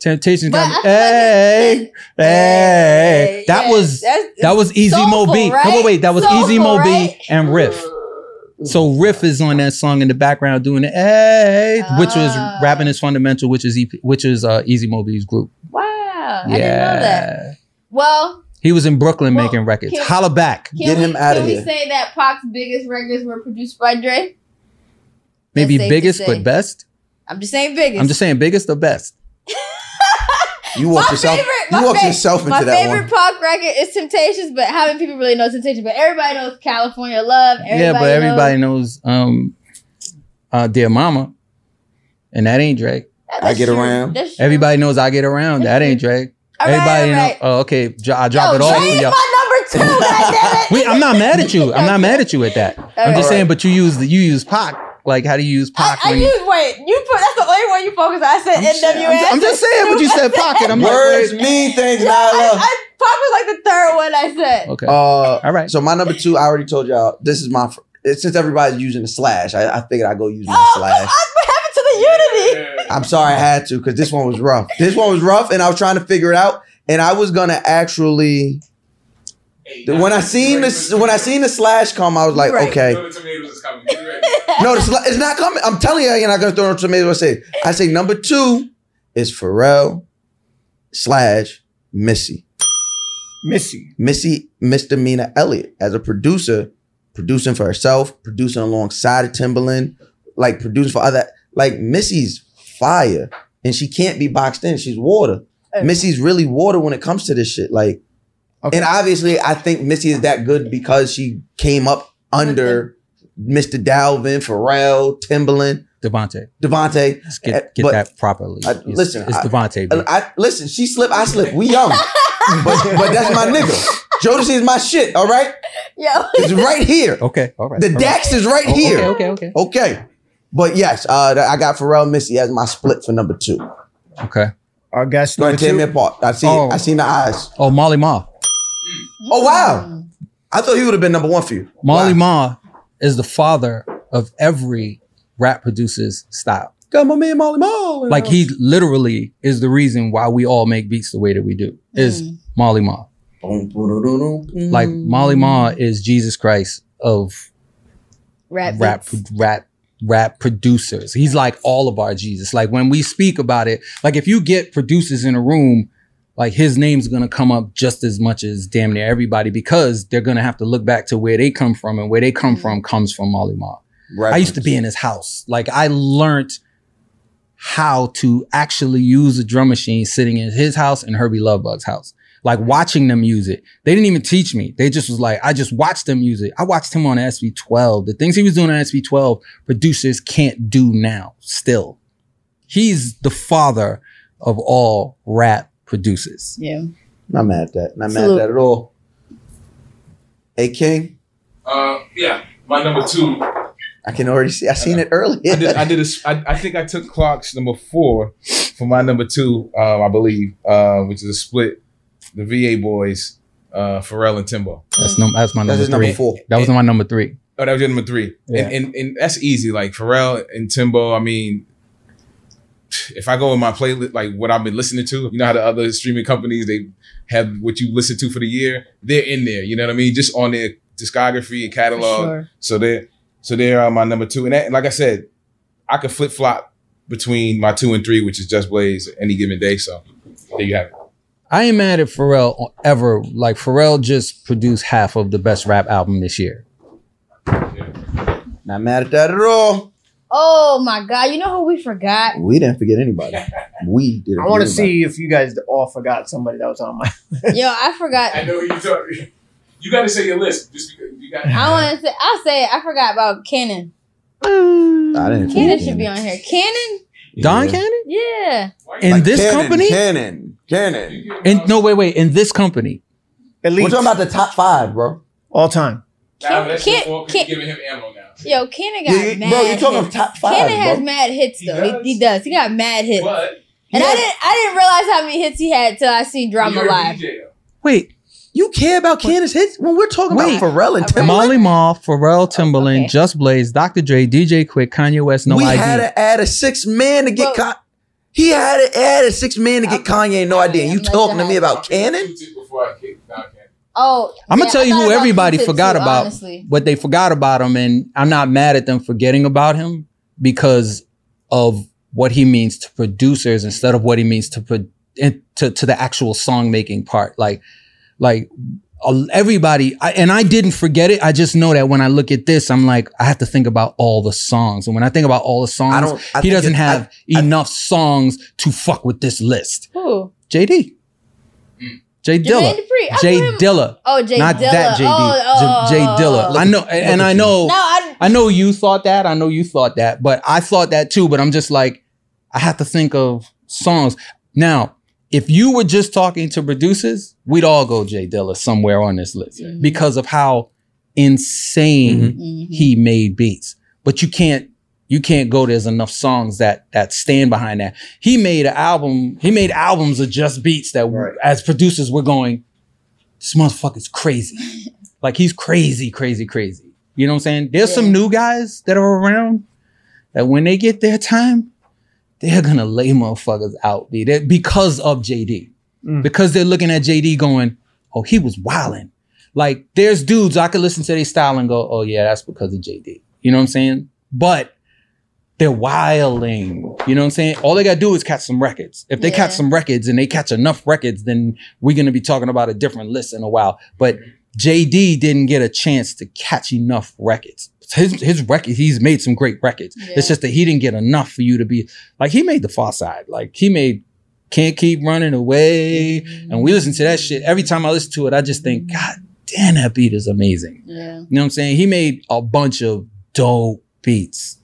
Temptation But got I me. feel like Hey, hey. That yeah, was that was Easy Mo soulful, B. No, wait, wait, that was Soulful, Easy Mo Bee and Riff. So Riff is on that song in the background doing it, hey, which was Ah. rapping is fundamental, which is EP, which is uh, Easy Mo Bee's group. Wow, I didn't know that. Yeah, Well, he was in Brooklyn Well, making records. can- Holla back, can Get we, him outta can here. Can we say that Pac's biggest records were produced by Dre? maybe biggest but best. I'm just saying biggest. I'm just saying biggest or best. You my walked yourself. favorite, you my walked fa- yourself into my that favorite pop record is Temptations, but how many people really know Temptations? But everybody knows California Love. Everybody yeah, but everybody knows, knows um, uh, Dear Mama, and that ain't Drake. That's I Get true. Around. Everybody knows I get around. That ain't Drake. All right, Everybody all know. right. Oh, okay. dro- I drop Yo, it off Dre for y'all. my number two. goddammit. Wait, I'm not mad at you. I'm not mad at you at that. I'm right. just saying, but you use the you use Pac. Like, how do you use I, Pac I when you? use wait. You put that's the only one you focus. on. I said I'm just- NWA. I'm just- I'm just saying, what you said Pac, and I'm like, Words wait. mean things, Yeah, Nyla. I, I, Pac was like the third one I said. Okay. Uh, All right. So my number two, I already told y'all. This is my fr- since everybody's using the slash. I, I figured I'd go using the Oh, slash. what happened to the unity? I'm sorry I had to because this one was rough. This one was rough, and I was trying to figure it out. And I was gonna actually. When I seen this, when I seen the slash come, I was like, Right. okay, No, the tomatoes is coming. no, the sla- it's not coming. I'm telling you, you're not gonna throw no tomatoes. I say, I say number two is Pharrell slash Missy. Missy. Missy Misdemeanor Elliott as a producer producing for herself, producing alongside of Timbaland, like producing for other. Like Missy's fire, and she can't be boxed in. She's water. Oh. Missy's really water when it comes to this shit. Like, and obviously, I think Missy is that good because she came up under Mr. Dalvin, Pharrell, Timbaland, DeVante. DeVante. Let's get, get But that properly. I- It's- listen, it's I- DeVante. I, I- listen, she slipped, I slipped. We young, but, but that's my nigga. Jodeci is my shit. All right, Yo. it's right here. Okay, all right. The all right. Dax is right Oh, here. Okay, okay, okay. Okay. But yes, uh, I got Pharrell Missy as my split for number two. Okay. Our guest Go ahead, tear me apart. I see. Oh. I seen the eyes. Oh, Marley Marl. Oh wow! Mm. I thought he would have been number one for you. Marley Marl is the father of every rap producer's style. Got my man Marley Marl. Like he literally is the reason why we all make beats the way that we do. Is mm. Marley Marl. Like Marley Marl is Jesus Christ of Rap. rap beats. rap rap producers. He's like all of our Jesus. Like when we speak about it, like if you get producers in a room, like his name's gonna come up just as much as damn near everybody because they're gonna have to look back to where they come from, and where they come mm-hmm. from comes from Marley Marl. I used to be in his house. Like I learned how to actually use a drum machine sitting in his house and Hurby Luv Bug's house. Like watching them use it. They didn't even teach me. They just was like, I just watched them use it. I watched him on SP-12. The things he was doing on SP-12, producers can't do now, still. He's the father of all rap producers. Yeah. Not mad at that. Not mad Salute. at that at all. A King, Uh, yeah, my number two. I can already see. I seen it earlier. I did. I did. A, s- I, I think I took Clark's number four for my number two. Um, I believe, uh, which is a split. The VA boys, uh, Pharrell and Timbo. That's, num- that's my That's number number three. four. That was my number three. Oh, that was your number three. Yeah. And, and and that's easy. Like Pharrell and Timbo. I mean, if I go in my playlist, like what I've been listening to, you know how the other streaming companies they have what you listen to for the year, they're in there. You know what I mean? Just on their discography and catalog. sure. So they're so they're uh, my number two. And that, like I said, I could flip flop between my two and three, which is Just Blaze any given day. So there you have it. I ain't mad at Pharrell ever. Like Pharrell just produced half of the best rap album this year. Not mad at that at all. Oh my god! You know who we forgot? We didn't forget anybody. We did. I want to see if you guys all forgot somebody that was on my. Yo, I forgot. I know you talking. You got to say your list just because you got. I want to say. I'll say it. I forgot about Cannon. I didn't. Cannon should be on here. Cannon. Don Cannon? Yeah. In Like this Cannon, company? Cannon, Cannon. In, no, wait, wait. In this company. At least. We're talking about the top five, bro. all time. Nah, but that's Can't- your fault 'cause can't- you're giving him ammo now. Yo, Cannon got Yeah, mad. bro, you talking hits. top five, Cannon has mad hits though. He, does? he does. He got mad hits. But And I didn't. I didn't realize how many hits he had till I seen Drama live. Wait, You care about Cannon's hits when we're talking Wait. about Pharrell and Timbaland? Marley Marl, Pharrell oh, Timbaland, okay. Just Blaze, Dr. Dre, DJ Quik, Kanye West, No we ID. had to add a six man to get. Well- Con- he had to add a six man to get Kanye No ID. You I'm talking to me about Cannon? Two tips Before I kick down Cannon. Oh, I'm gonna yeah, tell you who everybody forgot too, about, Honestly, but they forgot about him, and I'm not mad at them forgetting about him because of what he means to producers instead of what he means to pro- to to the actual song making part. Like, like everybody, I, and I didn't forget it. I just know that when I look at this, I'm like, I have to think about all the songs, and when I think about all the songs, I don't- I he doesn't it- have I- enough songs to fuck with this list. who? JD. Jay Dilla. Jermaine Jay Dilla. Oh, Jay Not Dilla. that JD. Oh, oh, J- Jay oh, Dilla. oh, oh. I know, and I know, No, I. I know you thought that. I know you thought that, but I thought that too. But I'm just like, I have to think of songs. Now, if you were just talking to producers, we'd all go Jay Dilla somewhere on this list Mm-hmm. because of how insane he made beats. But you can't, you can't go. There's enough songs that that stand behind that. He made an album. He made albums of just beats that, Right. as producers, we're going, this motherfucker's crazy. like he's crazy, crazy, crazy. You know what I'm saying? There's some new guys that are around that when they get their time, they're gonna lay motherfuckers out, B. That- because of JD. Mm. Because they're looking at JD going, oh, he was wilding. Like there's dudes I could listen to their style and go, oh yeah, that's because of JD. You know what I'm saying? But they're wilding. You know what I'm saying? All they gotta do is catch some records. If they catch some records and they catch enough records, then we're gonna be talking about a different list in a while. But JD didn't get a chance to catch enough records. His his record, he's made some great records. It's just that he didn't get enough for you to be like he made the Pharcyde. Like he made Can't Keep Running Away. Mm-hmm. And we listen to that shit. Every time I listen to it, I just think, mm-hmm. God damn, that beat is amazing. Yeah. You know what I'm saying? He made a bunch of dope beats.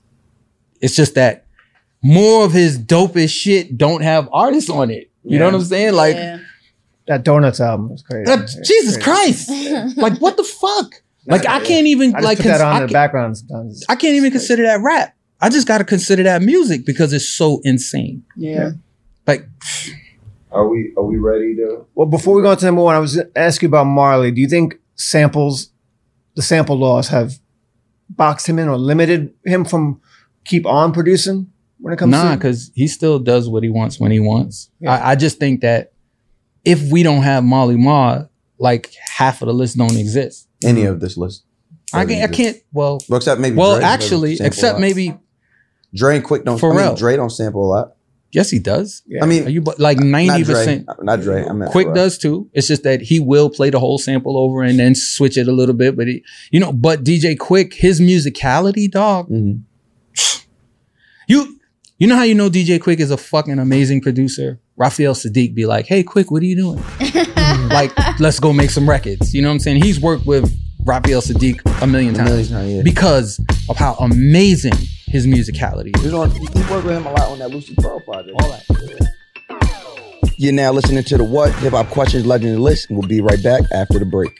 It's just that more of his dopest shit don't have artists on it. You know what I'm saying? Like That Donuts album was crazy. that- Jesus Christ. like what the fuck? Like I can't even I just like put that on I in the can't- background sometimes. I can't even consider that rap. I just got to consider that music because it's so insane. Yeah. Like, Are we are we ready to? Well, before we go on to number one, I was asking you about Marley. Do you think samples, the sample laws, have boxed him in or limited him from keep on producing when it comes to nah, to? because he still does what he wants when he wants. Yeah. I, I just think that if we don't have Marley Marl, like half of the list don't exist. Any of this list? I can't. I can't. Well, Well, except maybe. well, Dre, actually, except maybe Dre and Quik don't. I Pharrell. mean, Dre don't sample a lot. yes, he does. Yeah. I mean, Are you like ninety percent? Not Dre. I meant Quik Pharrell. does too. It's just that he will play the whole sample over and then switch it a little bit. But he, you know, but DJ Quik, his musicality, dog. Mhm. You, you know how you know DJ Quik is a fucking amazing producer. Raphael Saadiq be like, "Hey, Quik, what are you doing? like, let's go make some records." You know what I'm saying? He's worked with Raphael Saadiq a million A times million times, yeah. because of how amazing his musicality is. He was. He he worked with him a lot on that Lucy Pearl project. All that. You're now listening to the What Hip Hop Questions Legendary List, and we'll be right back after the break.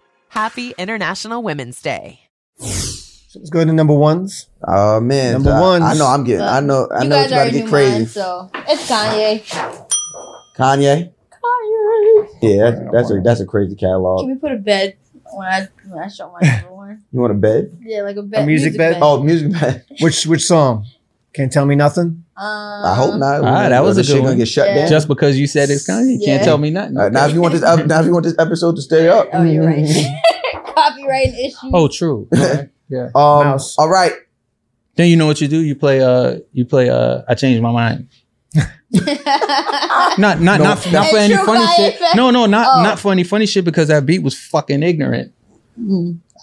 Happy International Women's Day. Let's go to number ones. Oh man, Number I, ones. I know I'm getting. I know. I you know guys it's about to get crazy. mine, so it's Kanye. Kanye. Kanye. Yeah, that's, that's a that's a crazy catalog. Can we put a bed when I when I show my number one? You want a bed? Yeah, like a bed. A music bed? Oh, music bed. Which which song? Can't tell me nothing. Um, I hope not. Ah, that was a the shit good gonna one. get shut Yeah. down. Just because you said it's Kanye, you Yeah. can't tell me nothing. All right, now if you want this, now if you want this episode to stay up, Oh, you're right. Copyright issue. Oh, true. Okay. Yeah. um, Mouse. all right. Then you know what you do? You play uh you play uh I changed my mind. Not not No, not, not for any funny shit. effect. No, no, not Oh. not for any funny shit because that beat was fucking ignorant.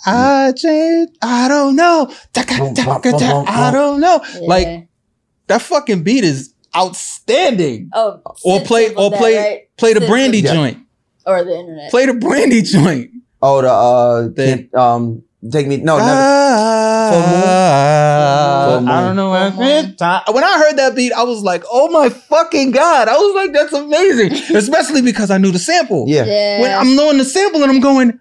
I changed I don't know. I don't know. Yeah. Like that fucking beat is outstanding. oh, Or play sampled or that, play right? play the brandy Yeah. joint. or the internet. Play the brandy joint. Oh, the uh, The- um, take me. No, never. I I, Moon. I don't know. When I heard that beat, I was like, "Oh my fucking god!" I was like, "That's amazing," especially because I knew the sample. Yeah. Yeah. When I'm knowing the sample and I'm going,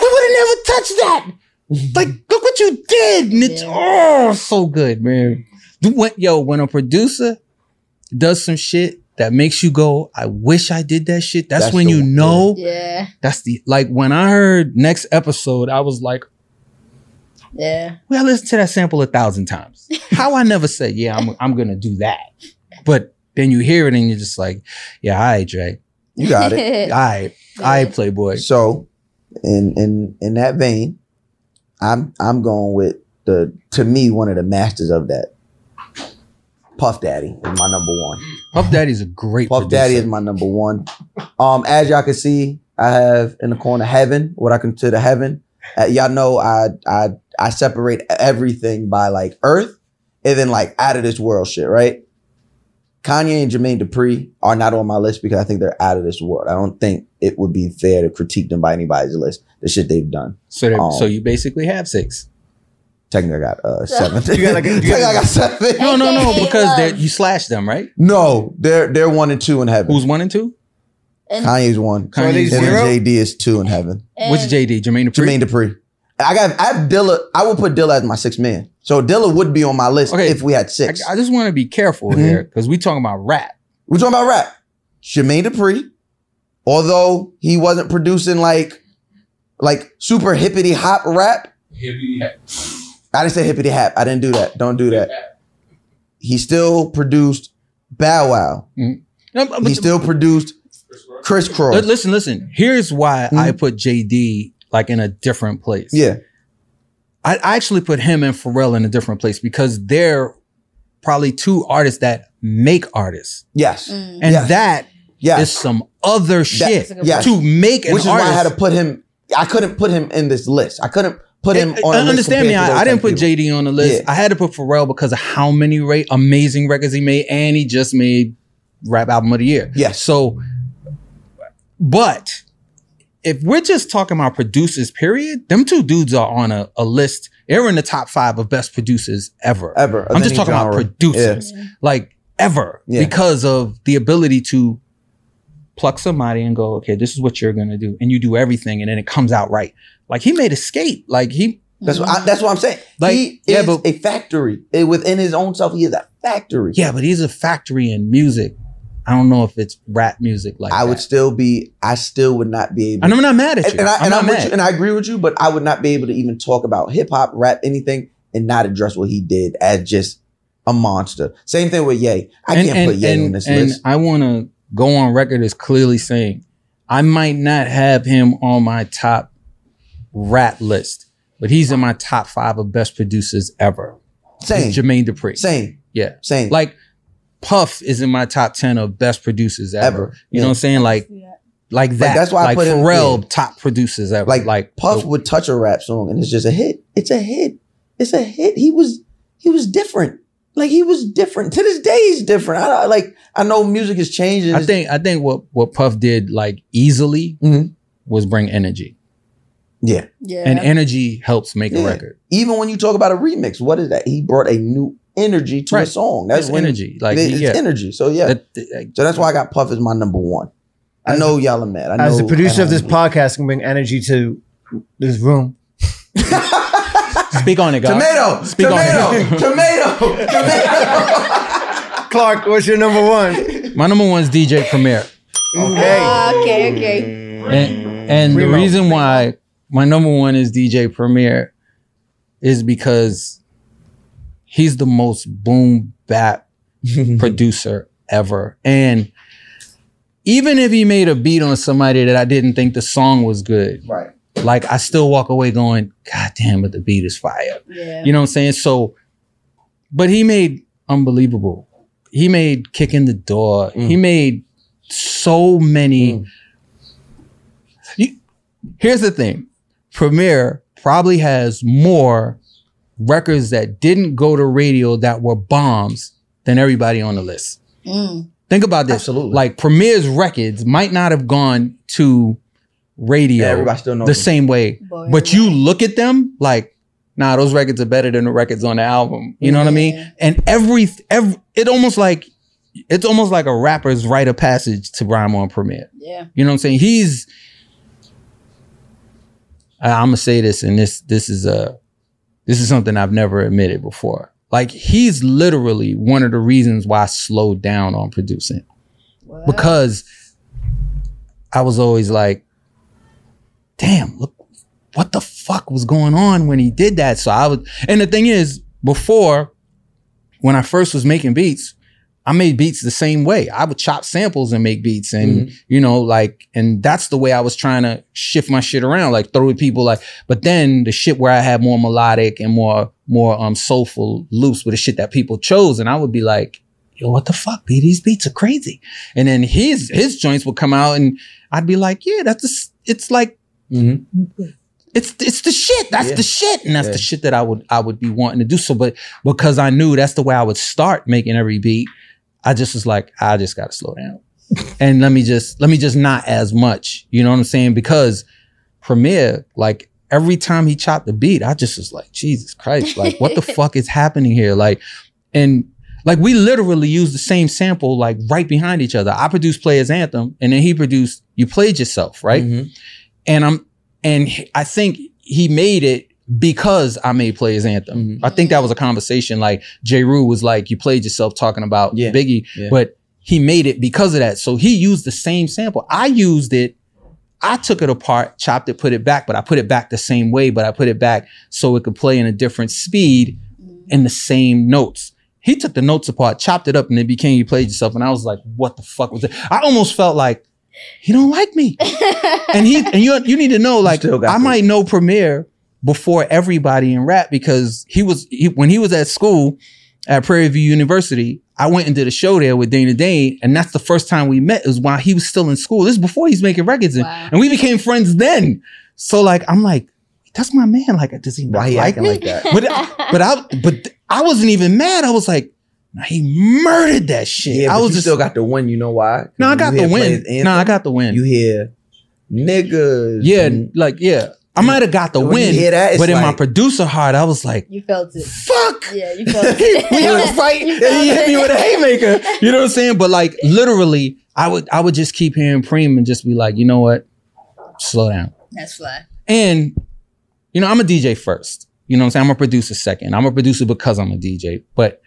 "We would have never touched that." like, look what you did, and it's oh so good, man. Do- When, yo, when a producer does some shit that makes you go, "I wish I did that shit." That's, That's when you one, know. Yeah. That's the like when I heard next episode, I was like, Yeah. well, I listened to that sample a thousand times. How I never said, yeah, I'm I'm gonna do that. But then you hear it and you're just like, yeah, all right, Dre. You got it. All right, all right, Playboy. So, in in in that vein, I'm I'm going with the to me one of the masters of that. Puff Daddy is my number one. Puff Daddy's a great Puff producer. Daddy is my number one. Um, as y'all can see, I have in the corner heaven, what I consider heaven. Uh, y'all know I I I separate everything by like earth and then like out of this world shit, right? Kanye and Jermaine Dupri are not on my list because I think they're out of this world. I don't think it would be fair to critique them by anybody's list. The shit they've done. So Um, so you basically have six. Technically, I got uh, seven. You got like you Technically, I got seven. No, no, no, because you slashed them, right? No, they're they're one and two in heaven. Who's one and two? And, Kanye's one. So are Kanye's And then zero? JD is two in heaven. and Which JD? Jermaine Dupri? Jermaine Dupri. I got I have Dilla. I would put Dilla as my sixth man. So Dilla would be on my list Okay. if we had six. I just want to be careful Mhm. here because we talking about rap. We're talking about rap. Jermaine Dupri, although he wasn't producing like like super hippity hop rap. Hippity. I didn't say hippity hop. I didn't do that. Don't do that. He still produced Bow Wow. No, but- He still produced Kris Kross. Listen, listen. Here's why Mhm. I put JD like in a different place. Yeah. I, I actually put him and Pharrell in a different place because they're probably two artists that make artists. Yes. Mm. And Yes. that is Yes. some other shit yes. to make an Which is artist. why I had to put him. I couldn't put him in this list. I couldn't put him Eh, on. a list understand me. I, I didn't put people. JD on the list. Yeah. I had to put Pharrell because of how many ra- amazing records he made, and he just made rap album of the year. Yes. So, but if we're just talking about producers, period, them two dudes are on a, a list. They're in the top five of best producers ever. Ever. of I'm just any talking about genre. producers, like ever, Yeah. because of the ability to pluck somebody and go, okay, this is what you're gonna do, and you do everything, and then it comes out right. Like he made Escape. Like he That's what I, that's what I'm saying. Like, he yeah, is but- a factory within his own self. He is a factory. Yeah, but he's a factory in music. I don't know if it's rap music like I would still be. I still would not be able. And I'm not mad at you. And, and I, I'm and not I'm mad. you, and I agree with you, but I would not be able to even talk about hip hop, rap, anything, and not address what he did as just a monster. Same thing with Ye. I and, can't put Ye on this and list. I want to go on record as clearly saying I might not have him on my top rap list, but he's in my top five of best producers ever. Same. Jermaine Dupri. Same. Yeah. Same. Like Puff is in my top 10 of best producers ever. Ever. You know what I'm saying? Like, like that. that's why I like put him- Pharrell, yeah. top producers ever. Like, like Puff would touch a rap song and it's just a hit. It's a hit. It's a hit. He was he was different. Like he was different. To this day, he's different. I, I like. I know music is changing. I think I think what what Puff did like easily Mhm. was bring energy. Yeah. Yeah. And energy helps make a record. Even when you talk about a remix, what is that? He brought a new energy to a song. That's It's energy. Like, it's yeah. energy. So yeah. That- that- so that's why I got Puff as my number one. I know y'all are mad. I know As the producer of this podcast, can bring energy to this room. Speak on it, guys. Tomato, Speak tomato, on it. tomato, tomato. Clark, what's your number one? My number one is DJ Premier. Okay. Ah, okay, okay. And, and the reason why my number one is DJ Premier is because he's the most boom bap producer ever. And even if he made a beat on somebody that I didn't think the song was good, Right. like I still walk away going, God damn, but the beat is fire. Yeah. You know what I'm saying? So, but he made unbelievable. He made kick in the door. Mm. He made so many. Mm. You- here's the thing: Premier probably has more records that didn't go to radio that were bombs than everybody on the list. Mm. Think about this. Absolutely. Like Premier's records might not have gone to radio Yeah, everybody still knows the them. same way. Boy, but you look at them like, nah, those records are better than the records on the album. You know what I mean? And every every it almost like it's almost like a rapper's rite of passage to rhyme on Premier. Yeah. You know what I'm saying? He's I, I'm gonna say this, and this this is a this is something I've never admitted before. Like he's literally one of the reasons why I slowed down on producing. Because I was always like, damn, look, what the fuck was going on when he did that? So I was, and the thing is, before, when I first was making beats, I made beats the same way. I would chop samples and make beats. And, you know, like, and that's the way I was trying to shift my shit around, like throw people like, but then the shit where I had more melodic and more, more, um, soulful loops with the shit that people chose. And I would be like, yo, what the fuck, B? These beats are crazy. And then his, his joints would come out and I'd be like, yeah, that's, s- it's like, it's it's the shit. That's Yeah. the shit, and that's Yeah. the shit that I would I would be wanting to do. So, but because I knew that's the way I would start making every beat, I just was like, I just got to slow down, and let me just let me just not as much. You know what I'm saying? Because Premier, like every time he chopped the beat, I just was like, Jesus Christ, like what the fuck is happening here? Like, and like we literally used the same sample like right behind each other. I produced Players Anthem, and then he produced You Played Yourself, right? Mm-hmm. And I'm and I think he made it because I made Players Anthem. I think that was a conversation. Like Jeru was like, "You played yourself talking about Biggie," yeah. but he made it because of that. So he used the same sample. I used it. I took it apart, chopped it, put it back, but I put it back the same way. But I put it back so it could play in a different speed in the same notes. He took the notes apart, chopped it up, and it became "You Played Yourself." And I was like, "What the fuck was it?" I almost felt like he don't like me. and he and you you need to know like I might know Premier before everybody in rap because he was he, when he was at school at Prairie View University. I went and did a show there with Dana Dane, and that's the first time we met. Is while he was still in school. This is before he's making records, and, and we became friends then. So like I'm like, that's my man. Like, does he not he like acting me? like that? But but I but I wasn't even mad. I was like, nah, he murdered that shit. Yeah, I but was you just still got the win. You know why? No, I got the win. Players No, I got the win. You hear niggas. Yeah, like yeah. I might have got the when win, hear that, it's but in my like- producer heart, I was like, You felt it. Fuck. Yeah, you felt it. we had a fight, You and he hit me it. with a haymaker. You know what I'm saying? But like literally, I would I would just keep hearing Preem and just be like, you know what? Slow down. That's fly. And you know, I'm a DJ first. You know what I'm saying? I'm a producer second. I'm a producer because I'm a DJ. But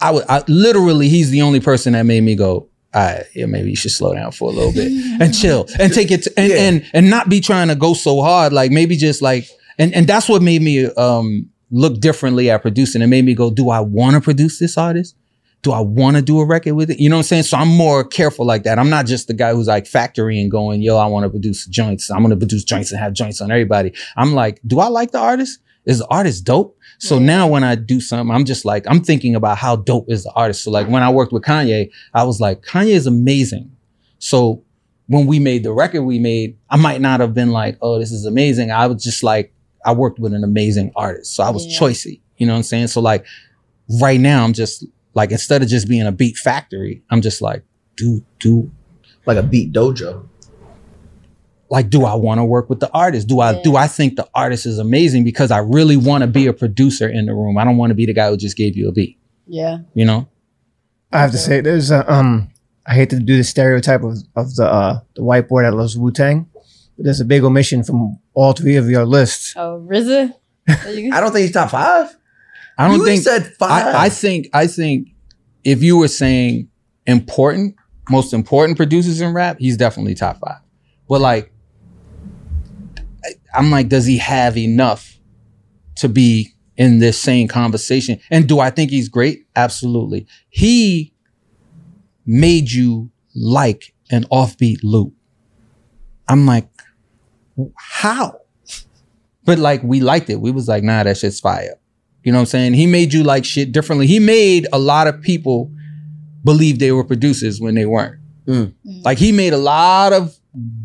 I would I literally he's the only person that made me go, right, yeah, maybe you should slow down for a little bit and chill and take it to, and, and and not be trying to go so hard. Like maybe just like and and that's what made me um look differently at producing. It made me go, do I want to produce this artist? Do I want to do a record with it? You know what I'm saying? So I'm more careful like that. I'm not just the guy who's like factory and going, yo, I want to produce joints. I'm going to produce joints and have joints on everybody. I'm like, do I like the artist? Is the artist dope? So now when I do something, I'm just like, I'm thinking about how dope is the artist. So like when I worked with Kanye, I was like, Kanye is amazing. So when we made the record we made, I might not have been like, oh, this is amazing. I was just like, I worked with an amazing artist. So I was Yeah. choicey. You know what I'm saying? So like right now I'm just like instead of just being a beat factory, I'm just like, do do like a beat dojo. Like, do I want to work with the artist? Do I do I think the artist is amazing because I really want to be a producer in the room? I don't want to be the guy who just gave you a beat. Yeah. You know? I have to say, there's a, um, I hate to do the stereotype of, of the, uh, the whiteboard that loves Wu Tang, but there's a big omission from all three of your lists. Oh, RZA. I don't think he's top five. I don't You think said five. I, I think I think if you were saying important, most important producers in rap, he's definitely top five. But like, I- I'm like, does he have enough to be in this same conversation? And do I think he's great? Absolutely. He made you like an offbeat loop. I'm like, how? But like we liked it. We was like, nah, that shit's fire. You know what I'm saying? He made you like shit differently. He made a lot of people believe they were producers when they weren't. Mm. Like he made a lot of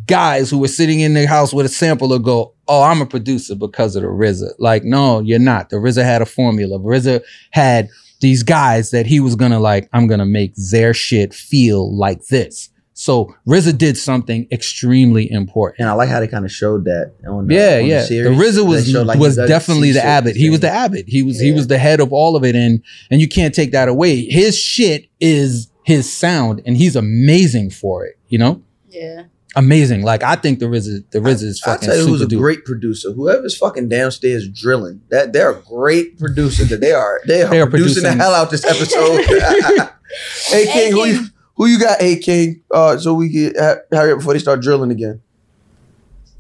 guys who were sitting in their house with a sampler go, "Oh, I'm a producer because of the RZA." Like, no, you're not. The RZA had a formula. RZA had these guys that he was gonna like. I'm gonna make their shit feel like this. So RZA did something extremely important. And I like how they kind of showed that on the, yeah, on yeah. The, series. the RZA was showed, like, was definitely the abbot. He was the abbot. He was he was the head of all of it, and and you can't take that away. His shit is his sound, and he's amazing for it. You know, Yeah. Amazing. Like I think the RZA the RZA is I'll fucking tell you who's super a duper. great producer. Whoever's fucking downstairs drilling, that they're a great producer. That they are they are, They are producing, the hell out this episode. hey King, who you who you got? Hey King, uh, so we get ha- hurry up before they start drilling again.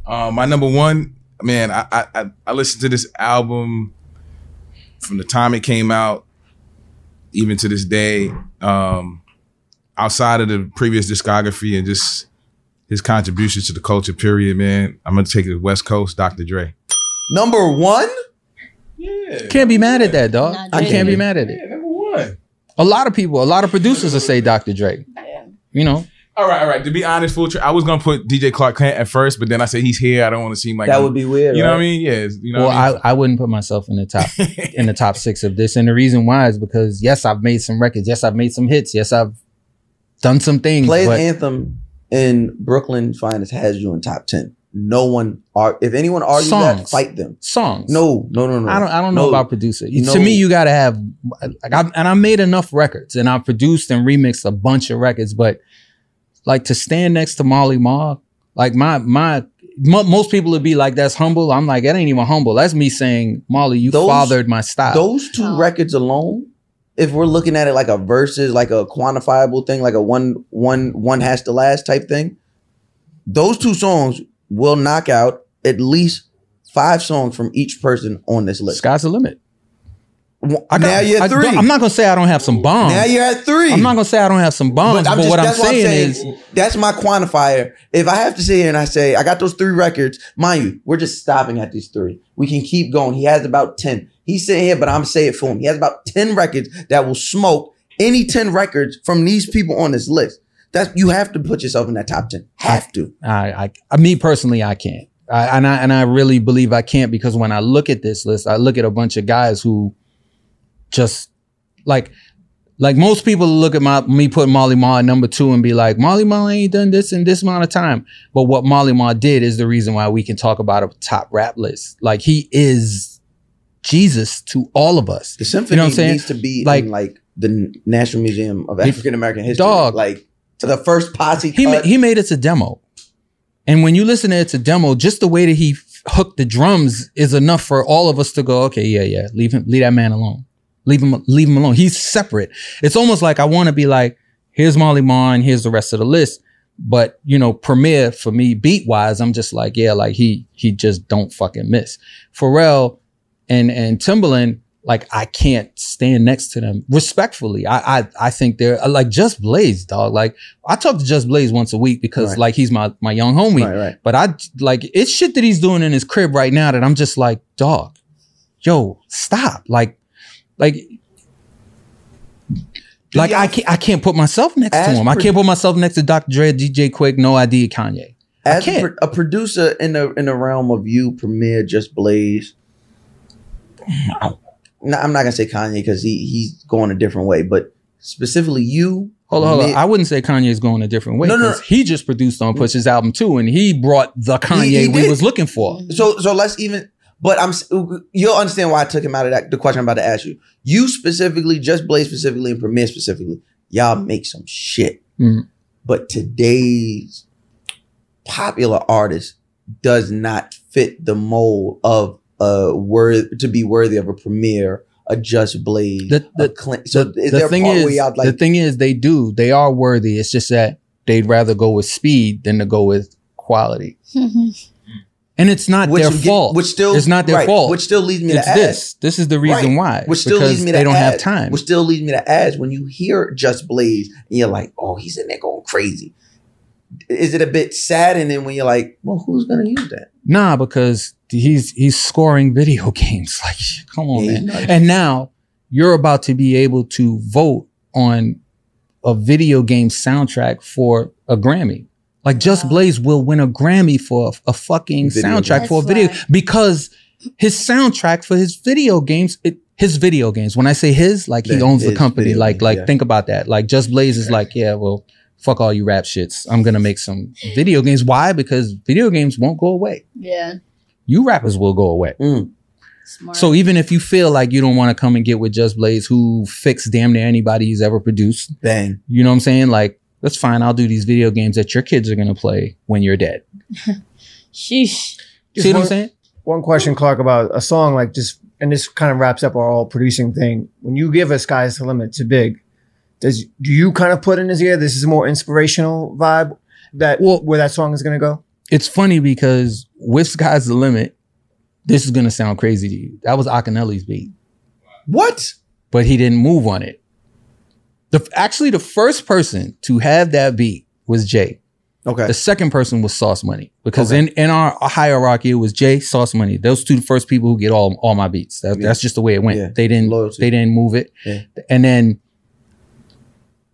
Uh, my number one, man, I, I I I listened to this album from the time it came out, even to this day. Um, outside of the previous discography and just his contributions to the culture, period, man. I'm gonna take it to West Coast, Dr. Dre. Number one. Yeah. Can't be mad at that, dog. I can't be mad at it. number one. A lot of people, a lot of producers will say Dr. Dre. You know, All right, all right. To be honest, full tra- I was gonna put DJ Clark Kent at first, but then I said he's here. I don't want to seem like That I'm- would be weird, You know right? what I mean? Yeah. You know well, what I mean? I, I wouldn't put myself in the top in the top six of this, and the reason why is because yes, I've made some records, yes, I've made some hits, yes, I've done some things. Play but the anthem in Brooklyn Finest has you in top ten. No one are if anyone argues that, Songs. fight them. songs. No, no, no, no. I don't. I don't know No. about producer. No. To me, you got to have like, I, and I made enough records, and I produced and remixed a bunch of records. But like to stand next to Marley Marl, like my my most people would be like, "That's humble." I'm like, "That ain't even humble." That's me saying, "Marley, you Those- fathered my style." Those two oh. records alone, if we're looking at it like a versus, like a quantifiable thing, like a one one one has to last type thing, those two songs will knock out at least five songs from each person on this list. Sky's the limit. I now you're I at 3 don't- I'm not gonna say I don't have some bombs. Now you're at three. I'm not gonna say I don't have some bombs, but, I'm just- what I'm that's saying, is, that's my quantifier. If I have to sit here and I say I got those three records, mind you, we're just stopping at these three. We can keep going. He has about ten. He's sitting here, but I'm saying it for him. He has about ten records that will smoke any ten records from these people on this list. That's you have to put yourself in that top ten. Have to. I, I, I me personally, I can't. I, and I and I really believe I can't because when I look at this list, I look at a bunch of guys who just like like most people look at my me putting Marley Marl number two and be like, Marley Marl ain't done this in this amount of time. But what Marley Marl did is the reason why we can talk about a top rap list. Like he is Jesus to all of us. The symphony you know what I'm saying? needs to be like in like the National Museum of African American History. Dog. like to the first posse. he ma- he made it a demo, and when you listen to it's a demo, just the way that he hooked the drums is enough for all of us to go, okay, yeah, yeah, leave him, leave that man alone, leave him, leave him alone. He's separate. It's almost like I want to be like, here's Marley and here's the rest of the list. But you know, Premier for me, beat wise, I'm just like, yeah, like he he just don't fucking miss. Pharrell and and Timbaland, like I can't stand next to them respectfully. I I I think they're uh, like Just Blaze, dog. Like I talk to Just Blaze once a week because Right. like he's my my young homie. Right, right. But I like it's shit that he's doing in his crib right now that I'm just like, dog, yo, stop. Like, like. Like I can't, I can't put myself next to As him. I can't put myself next to Dr. Dre, DJ Quik, No ID, Kanye. I As a, can't. pro- a producer in the in the realm of you, Premier, Just Blaze. No, I'm not gonna say Kanye because he he's going a different way, but specifically you. Hold on, hold on. I wouldn't say Kanye's going a different way. No, no, no. He just produced on Push's album too, and he brought the Kanye He- he we was looking for. So so let's even. But I'm you'll understand why I took him out of that. The question I'm about to ask you, you specifically, Just Blaze specifically, and Premier specifically, y'all make some shit. Mhm. But today's popular artist does not fit the mold of a word to be worthy of a Premier, a Just Blaze, The- a Clint. So the, is the there a thing part is, where y'all the thing is, they do. They are worthy. It's just that they'd rather go with speed than to go with quality. Mm-hmm. And it's not Which their get- fault. which still- it's not their right, fault. which still leads me to it's ask- this. This is the reason Right. why. Which still because leads me to they don't have time. Which still leads me to ask when you hear Just Blaze and you're like, oh, he's in there going crazy. Is it a bit saddening when you're like, well, who's gonna use that? Nah, because he's he's scoring video games. Like, come on, Yeah, man. nice. And now you're about to be able to vote on a video game soundtrack for a Grammy. Like, Just Blaze will win a Grammy for a, a fucking Video soundtrack game. for a video right. because his soundtrack for his video games. It, his video games. When I say his, like he owns the company. Like, games, like yeah. think about that. Like, Just Blaze is like, yeah, well, fuck all you rap shits. I'm gonna make some video games. Why? Because video games won't go away. Yeah. You rappers will go away. Mm. Smart. So even if you feel like you don't want to come and get with Just Blaze, who fixed damn near anybody he's ever produced, Bang. you know what I'm saying? Like, that's fine. I'll do these video games that your kids are gonna play when you're dead. Sheesh. Just See what I'm saying? One question, Clark, about a song like just, and this kind of wraps up our all producing thing. When you give a "Sky's the Limit" to Big, does do you kind of put in his ear? This is a more inspirational vibe that where that song is going to go. It's funny because with Sky's the Limit, this is gonna sound crazy to you. That was Akinyele's beat. What? But he didn't move on it. The actually the first person to have that beat was Jay. Okay. The second person was Sauce Money because Okay. in, in our hierarchy it was Jay, Sauce Money. Those two the first people who get all all my beats. That, That's just the way it went. Yeah. They didn't Loyalty. they didn't move it. Yeah. And then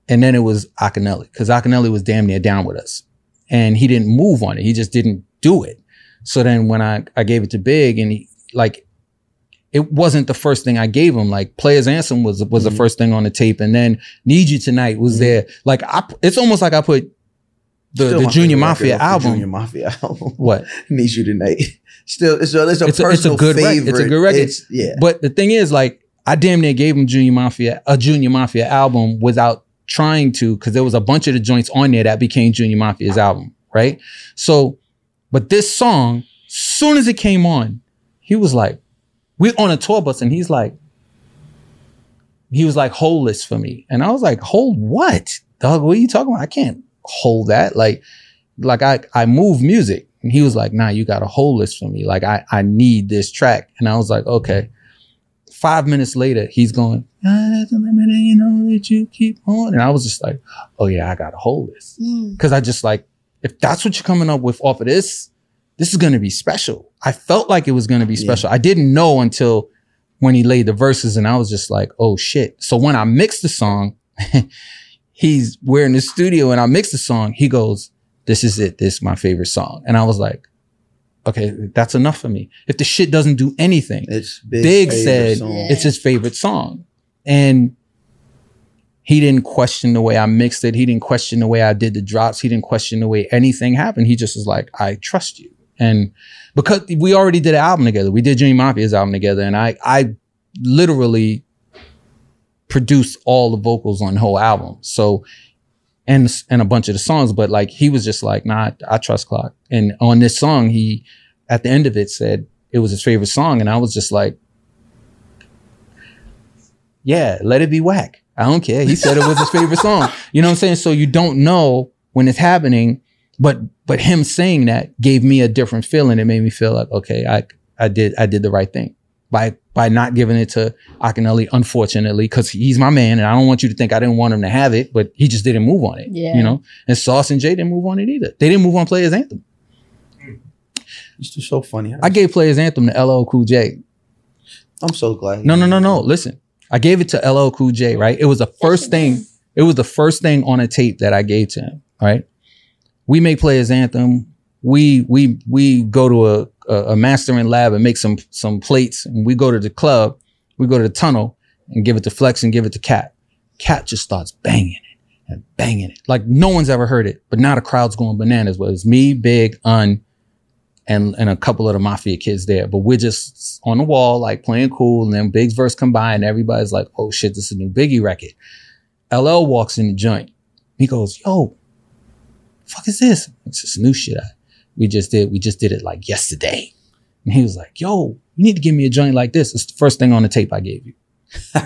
and then it was Akinyele because Akinyele was damn near down with us, and he didn't move on it. He just didn't do it. So then when I I gave it to Big and he like it wasn't the first thing I gave him. Like Players Anthem was was Mm-hmm. the first thing on the tape, and then Need You Tonight was there. Like I, it's almost like I put the the Junior Mafia record off the album. Junior Mafia album. What? Need you tonight. Still, it's a, it's a it's a, it's a good favorite. record. It's a good record. It's- yeah. But the thing is, like, I damn near gave him Junior Mafia a Junior Mafia album without trying to, because there was a bunch of the joints on there that became Junior Mafia's album, right? So, but this song, soon as it came on, he was like, we're on a tour bus, and he's like, he was like, hold this for me. And I was like, hold what? Dog, what are you talking about? I can't hold that. Like, like I, I move music. And he was like, nah, you got a hold list for me. Like, I, I need this track. And I was like, okay. Five minutes later, he's going, "Ah, there's a limit, and you know that you keep on. And I was just like, oh yeah, I got to hold this. Cause I just like, if that's what you're coming up with off of this, this is going to be special. I felt like it was going to be special. I didn't know until when he laid the verses and I was just like, oh shit. So when I mixed the song, he's, we're in the studio and I mixed the song. He goes, this is it. This is my favorite song. And I was like, okay, that's enough for me. If the shit doesn't do anything, it's Big, Big's favorite said song. it's his favorite song. And he didn't question the way I mixed it. He didn't question the way I did the drops. He didn't question the way anything happened. He just was like, I trust you. And because we already did an album together, we did Junior Mafia's album together, and I I literally produced all the vocals on the whole album. So and and a bunch of the songs, but like he was just like, nah, I, I trust Clark. And on this song, he at the end of it said it was his favorite song, and I was just like, yeah, let it be whack. I don't care. He said it was his favorite song. You know what I'm saying? So you don't know when it's happening, but but him saying that gave me a different feeling. It made me feel like, okay, I I did I did the right thing by by not giving it to Akinyele, unfortunately, because he's my man, and I don't want you to think I didn't want him to have it, but he just didn't move on it. Yeah. You know, and Sauce and Jay didn't move on it either. They didn't move on Players Anthem. It's just so funny. I gave Players Anthem to LL Cool J. I'm so glad. No, no, no, no. Listen, I gave it to LL Cool J, right? It was the first thing, it was the first thing on a tape that I gave to him, right? We make Players Anthem. We we we go to a, a, mastering lab and make some some plates, and we go to the club, we go to the tunnel and give it to Flex and give it to Cat. Cat just starts banging it and banging it. Like no one's ever heard it, but now the crowd's going bananas. But it's me, Big, Un, and and a couple of the mafia kids there. But we're just on the wall, like playing cool. And then Big's verse come by, and everybody's like, "Oh shit, this is a new Biggie record." LL walks in the joint. He goes, "Yo, fuck is this?" It's this new shit. I, we just did. We just did it like yesterday. And he was like, "Yo, you need to give me a joint like this. It's the first thing on the tape I gave you."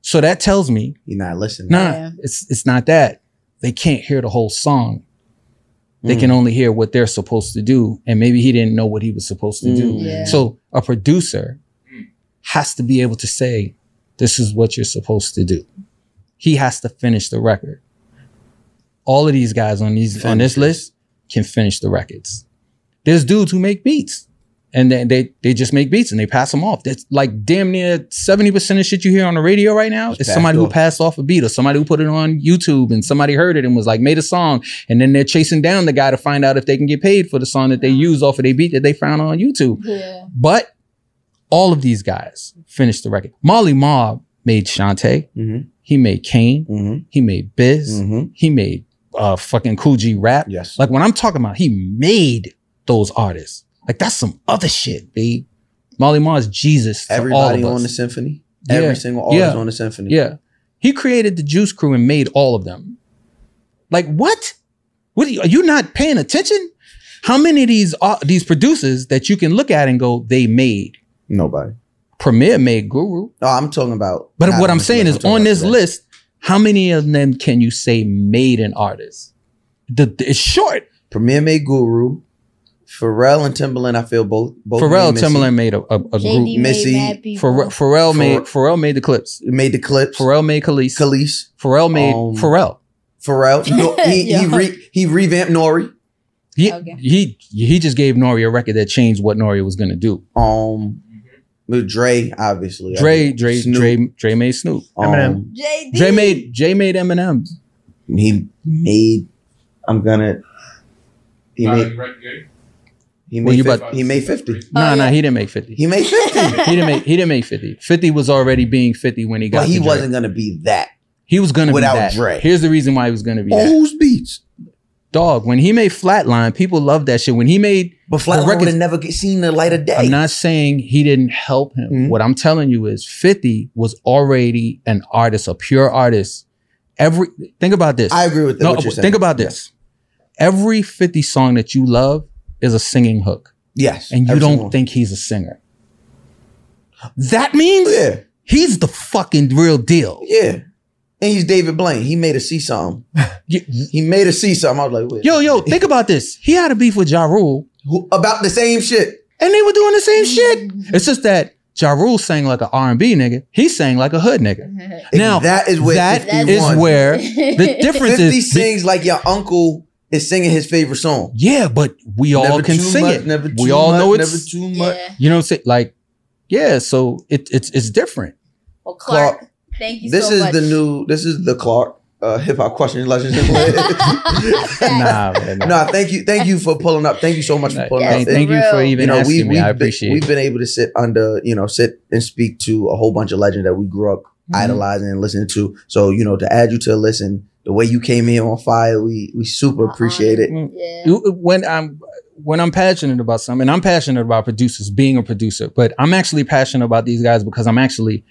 so that tells me You're not listening. Nah, it's it's not that. They can't hear the whole song. They Mm. can only hear what they're supposed to do. And maybe he didn't know what he was supposed to do. Mm. Yeah. So a producer has to be able to say, this is what you're supposed to do. He has to finish the record. All of these guys on these on this list can finish the records. There's dudes who make beats. And then they they just make beats and they pass them off. That's like damn near 70% of shit you hear on the radio right now is passed somebody who passed off a beat or somebody who put it on YouTube and somebody heard it and was like, made a song. And then they're chasing down the guy to find out if they can get paid for the song that they used off of their beat that they found on YouTube. Yeah. But all of these guys finished the record. Marley Marl made Shanté. Mm-hmm. He made Kane. Mm-hmm. He made Biz. He made uh fucking Kool G Rap. Yes. Like when I'm talking about, he made those artists. Like that's some other shit, babe. Marley Marl's, Jesus. Everybody all of on the symphony. Yeah. Every single artist Yeah. on the symphony. Yeah. He created the Juice Crew and made all of them. Like what? What are you, are you not paying attention? How many of these uh, these producers that you can look at and go, they made? Nobody. Premier made Guru. No, I'm talking about. But what I'm saying is I'm on this list, how many of them can you say made an artist? The, the- it's short. Premier made Guru. Pharrell and Timbaland, I feel both. both Pharrell made Timbaland made a, a, a JD group. made Missy. Pharrell, Pharrell made Pharrell- Pharrell made the Clipse. Made the Clipse. Pharrell made Kelis. Kelis. Pharrell made Um, Pharrell. Pharrell. No, he, he, re, he revamped Nori. He, Okay. he he just gave Nori a record that changed what Nori was gonna do. Um, with Dre, obviously. Dre, Dre, Snoop. Dre, Dre made Snoop. Um, Eminem. JD. Dre made Jay made Eminem. He made. I'm gonna. He made. He Well, made, you 50, about- he made 50. Nah, Oh, nah, yeah. he didn't make fifty. He made 50. he didn't make he didn't make fifty. Fifty was already being fifty when he got. but he to Dre. wasn't gonna be that. He was gonna without be that. Dre. Here's the reason why he was gonna be On that. whose beats? Dog, when he made Flatline, people loved that shit. When he made But Flatline would have never get- seen the light of day. I'm not saying he didn't help him. Mhm. What I'm telling you is 50 was already an artist, a pure artist. Every think about this. I agree with that, No, what you're saying. think about this. Every 50 song that you love is a singing hook. Yes. And you don't think he's a singer. That means Yeah. he's the fucking real deal. Yeah. And he's David Blaine. He made a see something. He made a see something. I was like, wait. Yo, yo, think about this. He had a beef with Ja Rule, Who- about the same shit. and they were doing the same shit. It's just that Ja Rule sang like an R&B nigga. He sang like a hood nigga. Now that is where that 50 is won. where the difference 50 is. sings like your uncle is singing his favorite song. Yeah, but we all Never can sing much, it. Never we all much, know never it's too much. Yeah. you know what I'm saying? Like, yeah, so it, it's it's different. Well, Clark, Clark, thank you This so is much. the new. This is the Clark uh, hip hop question legends. Nah, man, nah. no, thank you, thank you for pulling up. Thank you so much for pulling thank, up. thank you for even you know, asking we, me. we've I been, appreciate we've been able to sit under, you know, sit and speak to a whole bunch of legends that we grew up Mm-hmm. idolizing and listening to. So, you know, to add you to a list and the way you came in on fire, we we super appreciate it. Yeah. When I'm when I'm passionate about something, and I'm passionate about producers, being a producer, but I'm actually passionate about these guys because I'm actually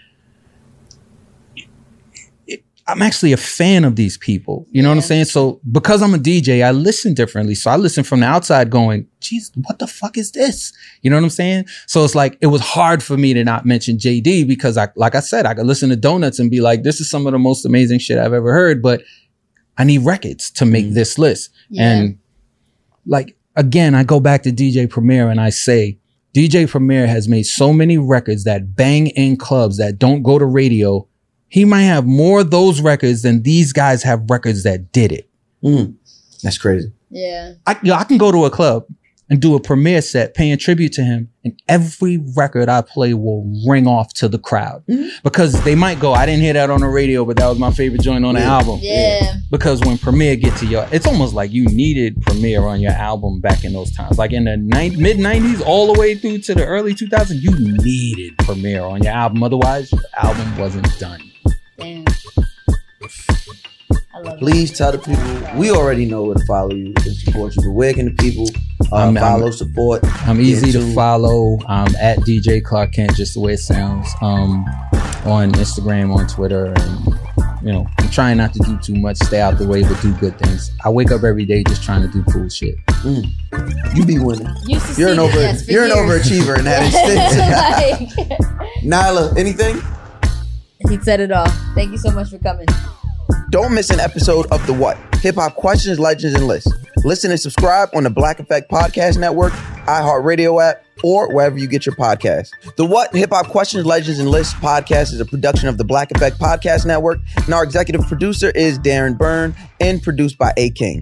I'm actually a fan of these people. You know what I'm saying? So because I'm a DJ, I listen differently. So I listen from the outside going, geez, what the fuck is this? You know what I'm saying? So it's like it was hard for me to not mention JD because I like I said, I could listen to Donuts and be like, this is some of the most amazing shit I've ever heard, but I need records to make Mm. this list. Yeah. And like again, I go back to DJ Premier and I say, DJ Premier has made so many records that bang in clubs that don't go to radio. He might have more of those records than these guys have records that did it. Mm. That's crazy. Yeah. I, yo, I can go to a club and do a Premier set paying tribute to him, and every record I play will ring off to the crowd Mhm. because they might go, "I didn't hear that on the radio, but that was my favorite joint on the Yeah. album." Yeah. Because when Premier get to your, it's almost like you needed Premier on your album back in those times. Like in the mid '90s, all the way through to the early 2000s, you needed Premier on your album. Otherwise, your album wasn't done. Damn. I it. Please tell the people. We already know where to follow you and support you, but where can the people uh, I'm- I'm- follow, support? I'm easy get to follow. I'm at DJ Clark Kent, just the way it sounds. Um, on Instagram, on Twitter, and you know, I'm trying not to do too much, stay out the way, but do good things. I wake up every day just trying to do cool shit. You be winning. You're an over. you're an overachiever in that instance. like, Nyla, anything? He said it all. Thank you so much for coming. Don't miss an episode of The What? Hip Hop Questions, Legends, and Lists. Listen and subscribe on the Black Effect Podcast Network, iHeartRadio app, or wherever you get your podcasts. The What? Hip Hop Questions, Legends, and Lists podcast is a production of the Black Effect Podcast Network, and our executive producer is Darren Byrne and produced by A King.